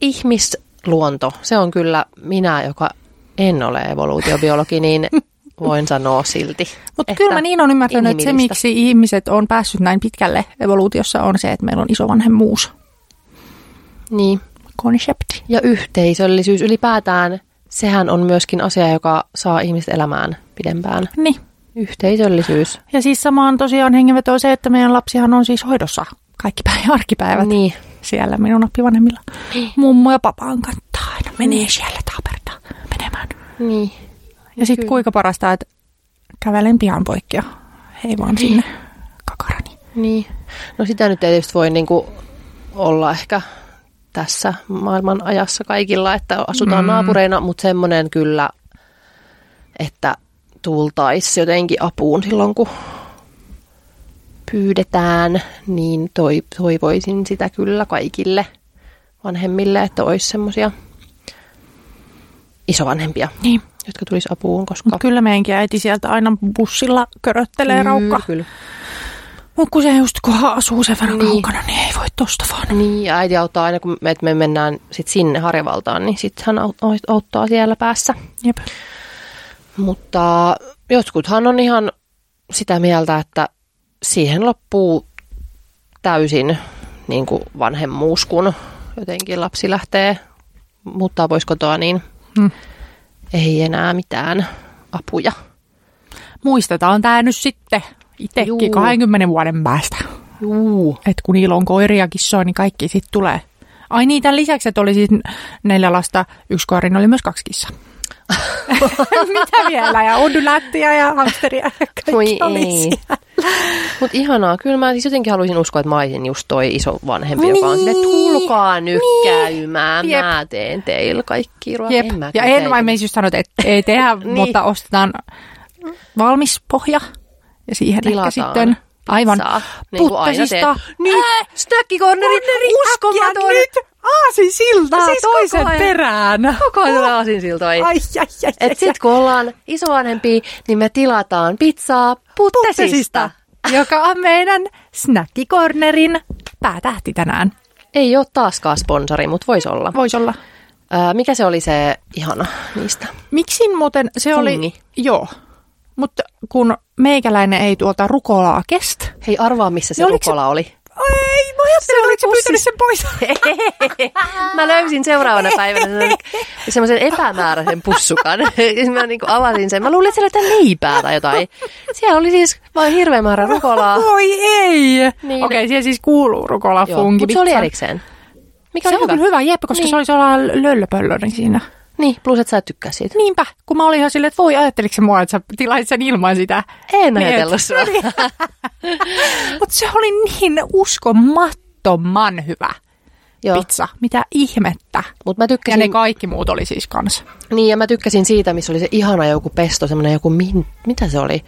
S1: ihmisluonto. Se on kyllä minä, joka en ole evoluutiobiologi, niin voin sanoa silti.
S2: Mutta kyllä mä niin on ymmärtänyt, että se miksi ihmiset on päässyt näin pitkälle evoluutiossa on se, että meillä on isovanhemmuus
S1: Niin.
S2: konsepti.
S1: Ja yhteisöllisyys ylipäätään, sehän on myöskin asia, joka saa ihmiset elämään pidempään.
S2: Niin.
S1: Yhteisöllisyys.
S2: Ja siis sama on tosiaan hengenveto on se, että meidän lapsihan on siis hoidossa kaikki päivä, arkipäivät
S1: Niin.
S2: siellä minun appivanhemmilla. Mummo ja papa on kantaa aina. Menee siellä taapertaa menemään.
S1: Niin.
S2: Ja sitten kuinka parasta, että kävelen pian poikki ja hei vaan sinne kakarani.
S1: Niin. No sitä nyt ei tietysti voi niinku olla ehkä tässä maailman ajassa kaikilla, että asutaan mm. naapureina, mutta semmoinen kyllä, että tultaisi jotenkin apuun silloin, kun pyydetään, niin toi, toivoisin sitä kyllä kaikille vanhemmille, että olisi semmoisia isovanhempia,
S2: Niin.
S1: jotka tulisi apuun, koska...
S2: Mut kyllä meidänkin äiti sieltä aina bussilla köröttelee raukka.
S1: Kyllä.
S2: Mutta kun se just kun asuu sen verran
S1: Niin.
S2: kaukana, niin ei voi tosta vaan.
S1: Niin, ja äiti auttaa aina, kun me, me mennään sit sinne Harjavaltaan, niin sitten hän aut- auttaa siellä päässä.
S2: Jep.
S1: Mutta jotkuthan on ihan sitä mieltä, että siihen loppuu täysin niin kuin vanhemmuus, kun jotenkin lapsi lähtee muuttaa pois kotoa, niin
S2: Hmm.
S1: ei enää mitään apuja.
S2: Muistetaan tämä nyt sitten
S1: Juu.
S2: itsekin 20 vuoden päästä.
S1: Juu.
S2: Että kun niillä on koiria ja kissoja, niin kaikki sitten tulee. Ai niin, tämän lisäksi, että oli siis neljä lasta, yksi koira, niin oli myös kaksi kissaa. Mitä vielä? Ja ondulättiä ja hamsteria ja kaikki
S1: Voi ei.
S2: siellä.
S1: Mutta ihanaa, kyllä mä siis jotenkin haluaisin uskoa, että mä olisin just toi iso vanhempi, joka on
S2: Niin.
S1: silleen, tulkaa nyt
S2: Niin.
S1: käymään,
S2: Jep.
S1: mä teen teille kaikki ruoat.
S2: Jep.
S1: En mä
S2: Ja en vain me just sanonut, että ei tehdä,
S1: Niin.
S2: mutta ostetaan valmis pohja ja siihen
S1: Tilataan
S2: ehkä sitten aivan
S1: pizzaa, niin kuin aina teet. Niin, uskomaton.
S2: Nyt aasin siltaa
S1: Siis
S2: toisen
S1: koko ajan.
S2: perään.
S1: Koko ajan tulee aasinsiltoja.
S2: Ai, ai, ai, ai,
S1: Et sit kun ollaan isovanhempia, niin me tilataan pizzaa puttesista.
S2: joka on meidän snackikornerin päätähti tänään.
S1: Ei ole taaskaan sponsori, mutta voisi olla.
S2: Voisi olla.
S1: Ää, mikä se oli se ihana niistä?
S2: Miksi muuten se oli...
S1: Fungi.
S2: Joo. Mutta kun meikäläinen ei tuolta rukolaa kestä.
S1: Hei, arvaa missä se
S2: Ja oliko se-
S1: rukola oli.
S2: Ei, mä ajattelin,
S1: oli
S2: oliko se pyytänyt sen pois.
S1: Mä löysin seuraavana päivänä semmoisen- epämääräisen pussukan. Mä niin avasin sen. Mä luulin, että siellä oli leipää tai jotain. Siellä oli siis vain hirveän määrä rukolaa.
S2: Voi ei.
S1: Niin.
S2: Okei, okay, siihen siis kuuluu rukola
S1: Joo,
S2: fungi.
S1: mutta se oli erikseen. Mikä
S2: Se
S1: oli
S2: on
S1: hyvä?
S2: kyllä hyvä, jep, koska
S1: Niin.
S2: se oli sellainen löllöpöllöri siinä.
S1: Niin, plus että sä et tykkää siitä.
S2: Niinpä, kun mä olin ihan silleen, että voi ajatteliko se mua, että sä tilait sen ilman sitä.
S1: En
S2: Niin,
S1: ajatellut
S2: et-
S1: sua.
S2: Mutta se oli niin uskomattoman hyvä
S1: Joo,
S2: pizza. Mitä ihmettä.
S1: mutta mä
S2: Ja
S1: tykkäsin,
S2: ne kaikki muut oli siis kanssa.
S1: niin, ja mä tykkäsin siitä, missä oli se ihana joku pesto, semmoinen joku, min, mitä se oli?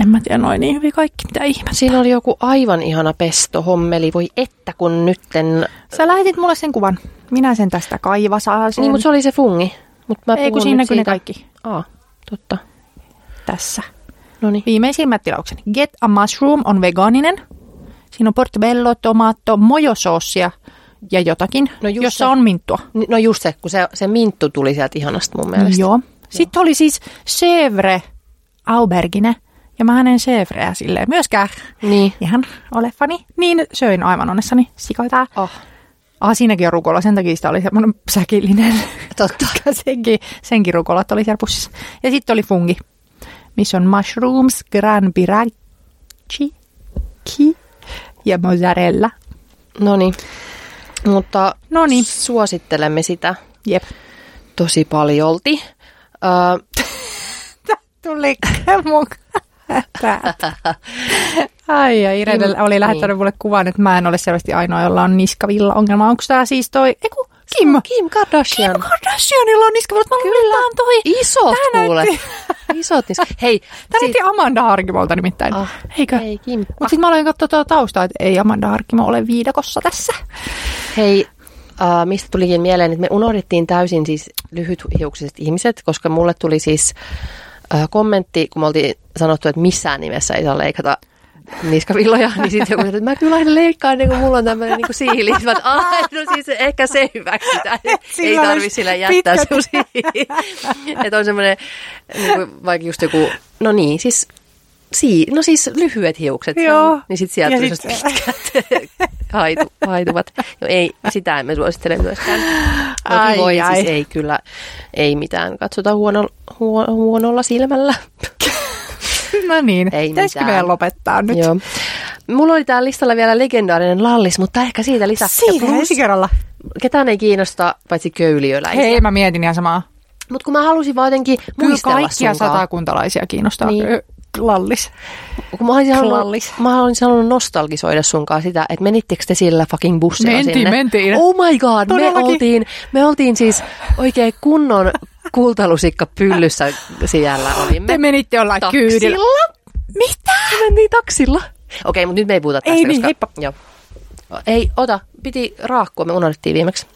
S2: En mä tiedä noin niin hyvin kaikki, mitä ihmettä.
S1: Siinä oli joku aivan ihana pesto, hommeli, voi että kun nytten,
S2: Sä lähetit mulle sen kuvan. Minä sen tästä kaivasaan
S1: niin, mutta se oli se fungi. Mut mä
S2: Ei kun
S1: puhun
S2: siinä
S1: nyt
S2: näkyy ne kaikki.
S1: Aa, totta.
S2: Tässä.
S1: No niin.
S2: Viimeisimmät tilaukseni. Get a Mushroom on vegaaninen. Siinä on portobello, tomaatto, mojosoossia ja jotakin,
S1: No
S2: jossa
S1: se.
S2: on minttua.
S1: No just se, kun se, se minttu tuli sieltä ihanasta mun mielestä.
S2: Joo. Sitten oli siis Chevre Aubergine. Ja mä en Chevreä silleen myöskään
S1: Niin.
S2: ihan ole fani. Niin söin aivan onnessani sikoitää.
S1: Oh,
S2: Ah, siinäkin on rukola, sen takia sitä oli semmoinen säkillinen.
S1: totta.
S2: senkin, senkin rukolat oli siellä pussissa. Ja sitten oli fungi, missä on mushrooms, gran piraggi, ki ja mozzarella.
S1: No niin. Mutta
S2: Noniin.
S1: suosittelemme sitä
S2: Jep.
S1: tosi paljolti. Öö,
S2: Tuli mun päät. Ai ja Irene
S1: Kim-
S2: oli lähettänyt mulle kuvan, että mä en ole selvästi ainoa, jolla on niskavilla ongelma. Onko tämä siis toi, eiku, Kim,
S1: Kim Kardashian.
S2: Kim Kardashianilla on niskavilla, mä luulen, että tää on toi.
S1: Isot
S2: Tää
S1: kuule.
S2: näytti-
S1: Isot nis- Hei,
S2: Tämä
S1: sit-
S2: Amanda Harkimolta nimittäin.
S1: Ah,
S2: Eikö?
S1: Ei, Kim.
S2: Mutta sitten mä aloin katsoa tuota taustaa, että ei Amanda Harkimo ole viidakossa tässä.
S1: Hei, äh, mistä tulikin mieleen, että me unohdettiin täysin siis lyhythiuksiset ihmiset, koska mulle tuli siis äh, kommentti, kun me oltiin sanottu, että missään nimessä ei saa leikata niskavilloja, niin sitten joku sanoi, että mä kyllä aina leikkaan, niin kun mulla on tämmöinen niin siili. Mä, "Ai, no siis ehkä se hyväksytään. ei tarvi sillä jättää sun siili. että on semmoinen, niin kuin, vaikka just joku, no niin, siis Sii, no siis lyhyet hiukset. se
S2: Joo.
S1: On, niin sitten sieltä tuli
S2: sit-
S1: pitkät haitu, haituvat. No ei, sitä emme suosittele myöskään. No
S2: Ai,
S1: voi,
S2: ai.
S1: siis ei kyllä, ei mitään. Katsota huono, huo, huonolla silmällä.
S2: No niin,
S1: Ei
S2: pitäisikö meidän lopettaa nyt?
S1: Joo. Mulla oli täällä listalla vielä legendaarinen lallis, mutta ehkä siitä lisää.
S2: Siitä
S1: plus,
S2: ensi kerralla.
S1: ketään ei kiinnosta, paitsi köyliöläisiä.
S2: Hei, mä mietin ihan samaa.
S1: Mutta kun mä halusin vaan jotenkin
S2: Kyllä
S1: muistella
S2: kaikkia
S1: sunkaan.
S2: satakuntalaisia kiinnostaa.
S1: Niin.
S2: Niin. Lallis.
S1: Kun mä olisin halunnut,
S2: Klallis.
S1: mä olisin halunnut nostalgisoida sunkaan sitä, että menittekö te sillä fucking bussilla
S2: Mentiin,
S1: sinne?
S2: mentiin.
S1: Oh my god, me oltiin, me oltiin siis oikein kunnon kultalusikka pyllyssä siellä olimme.
S2: Te menitte jollain kyydillä.
S1: Taksilla?
S2: Mitä?
S1: Me mentiin taksilla. Okei, mutta nyt me ei puhuta tästä.
S2: Ei niin,
S1: koska,
S2: heippa.
S1: Joo. Ei, ota, piti raakkua, me unohdettiin viimeksi.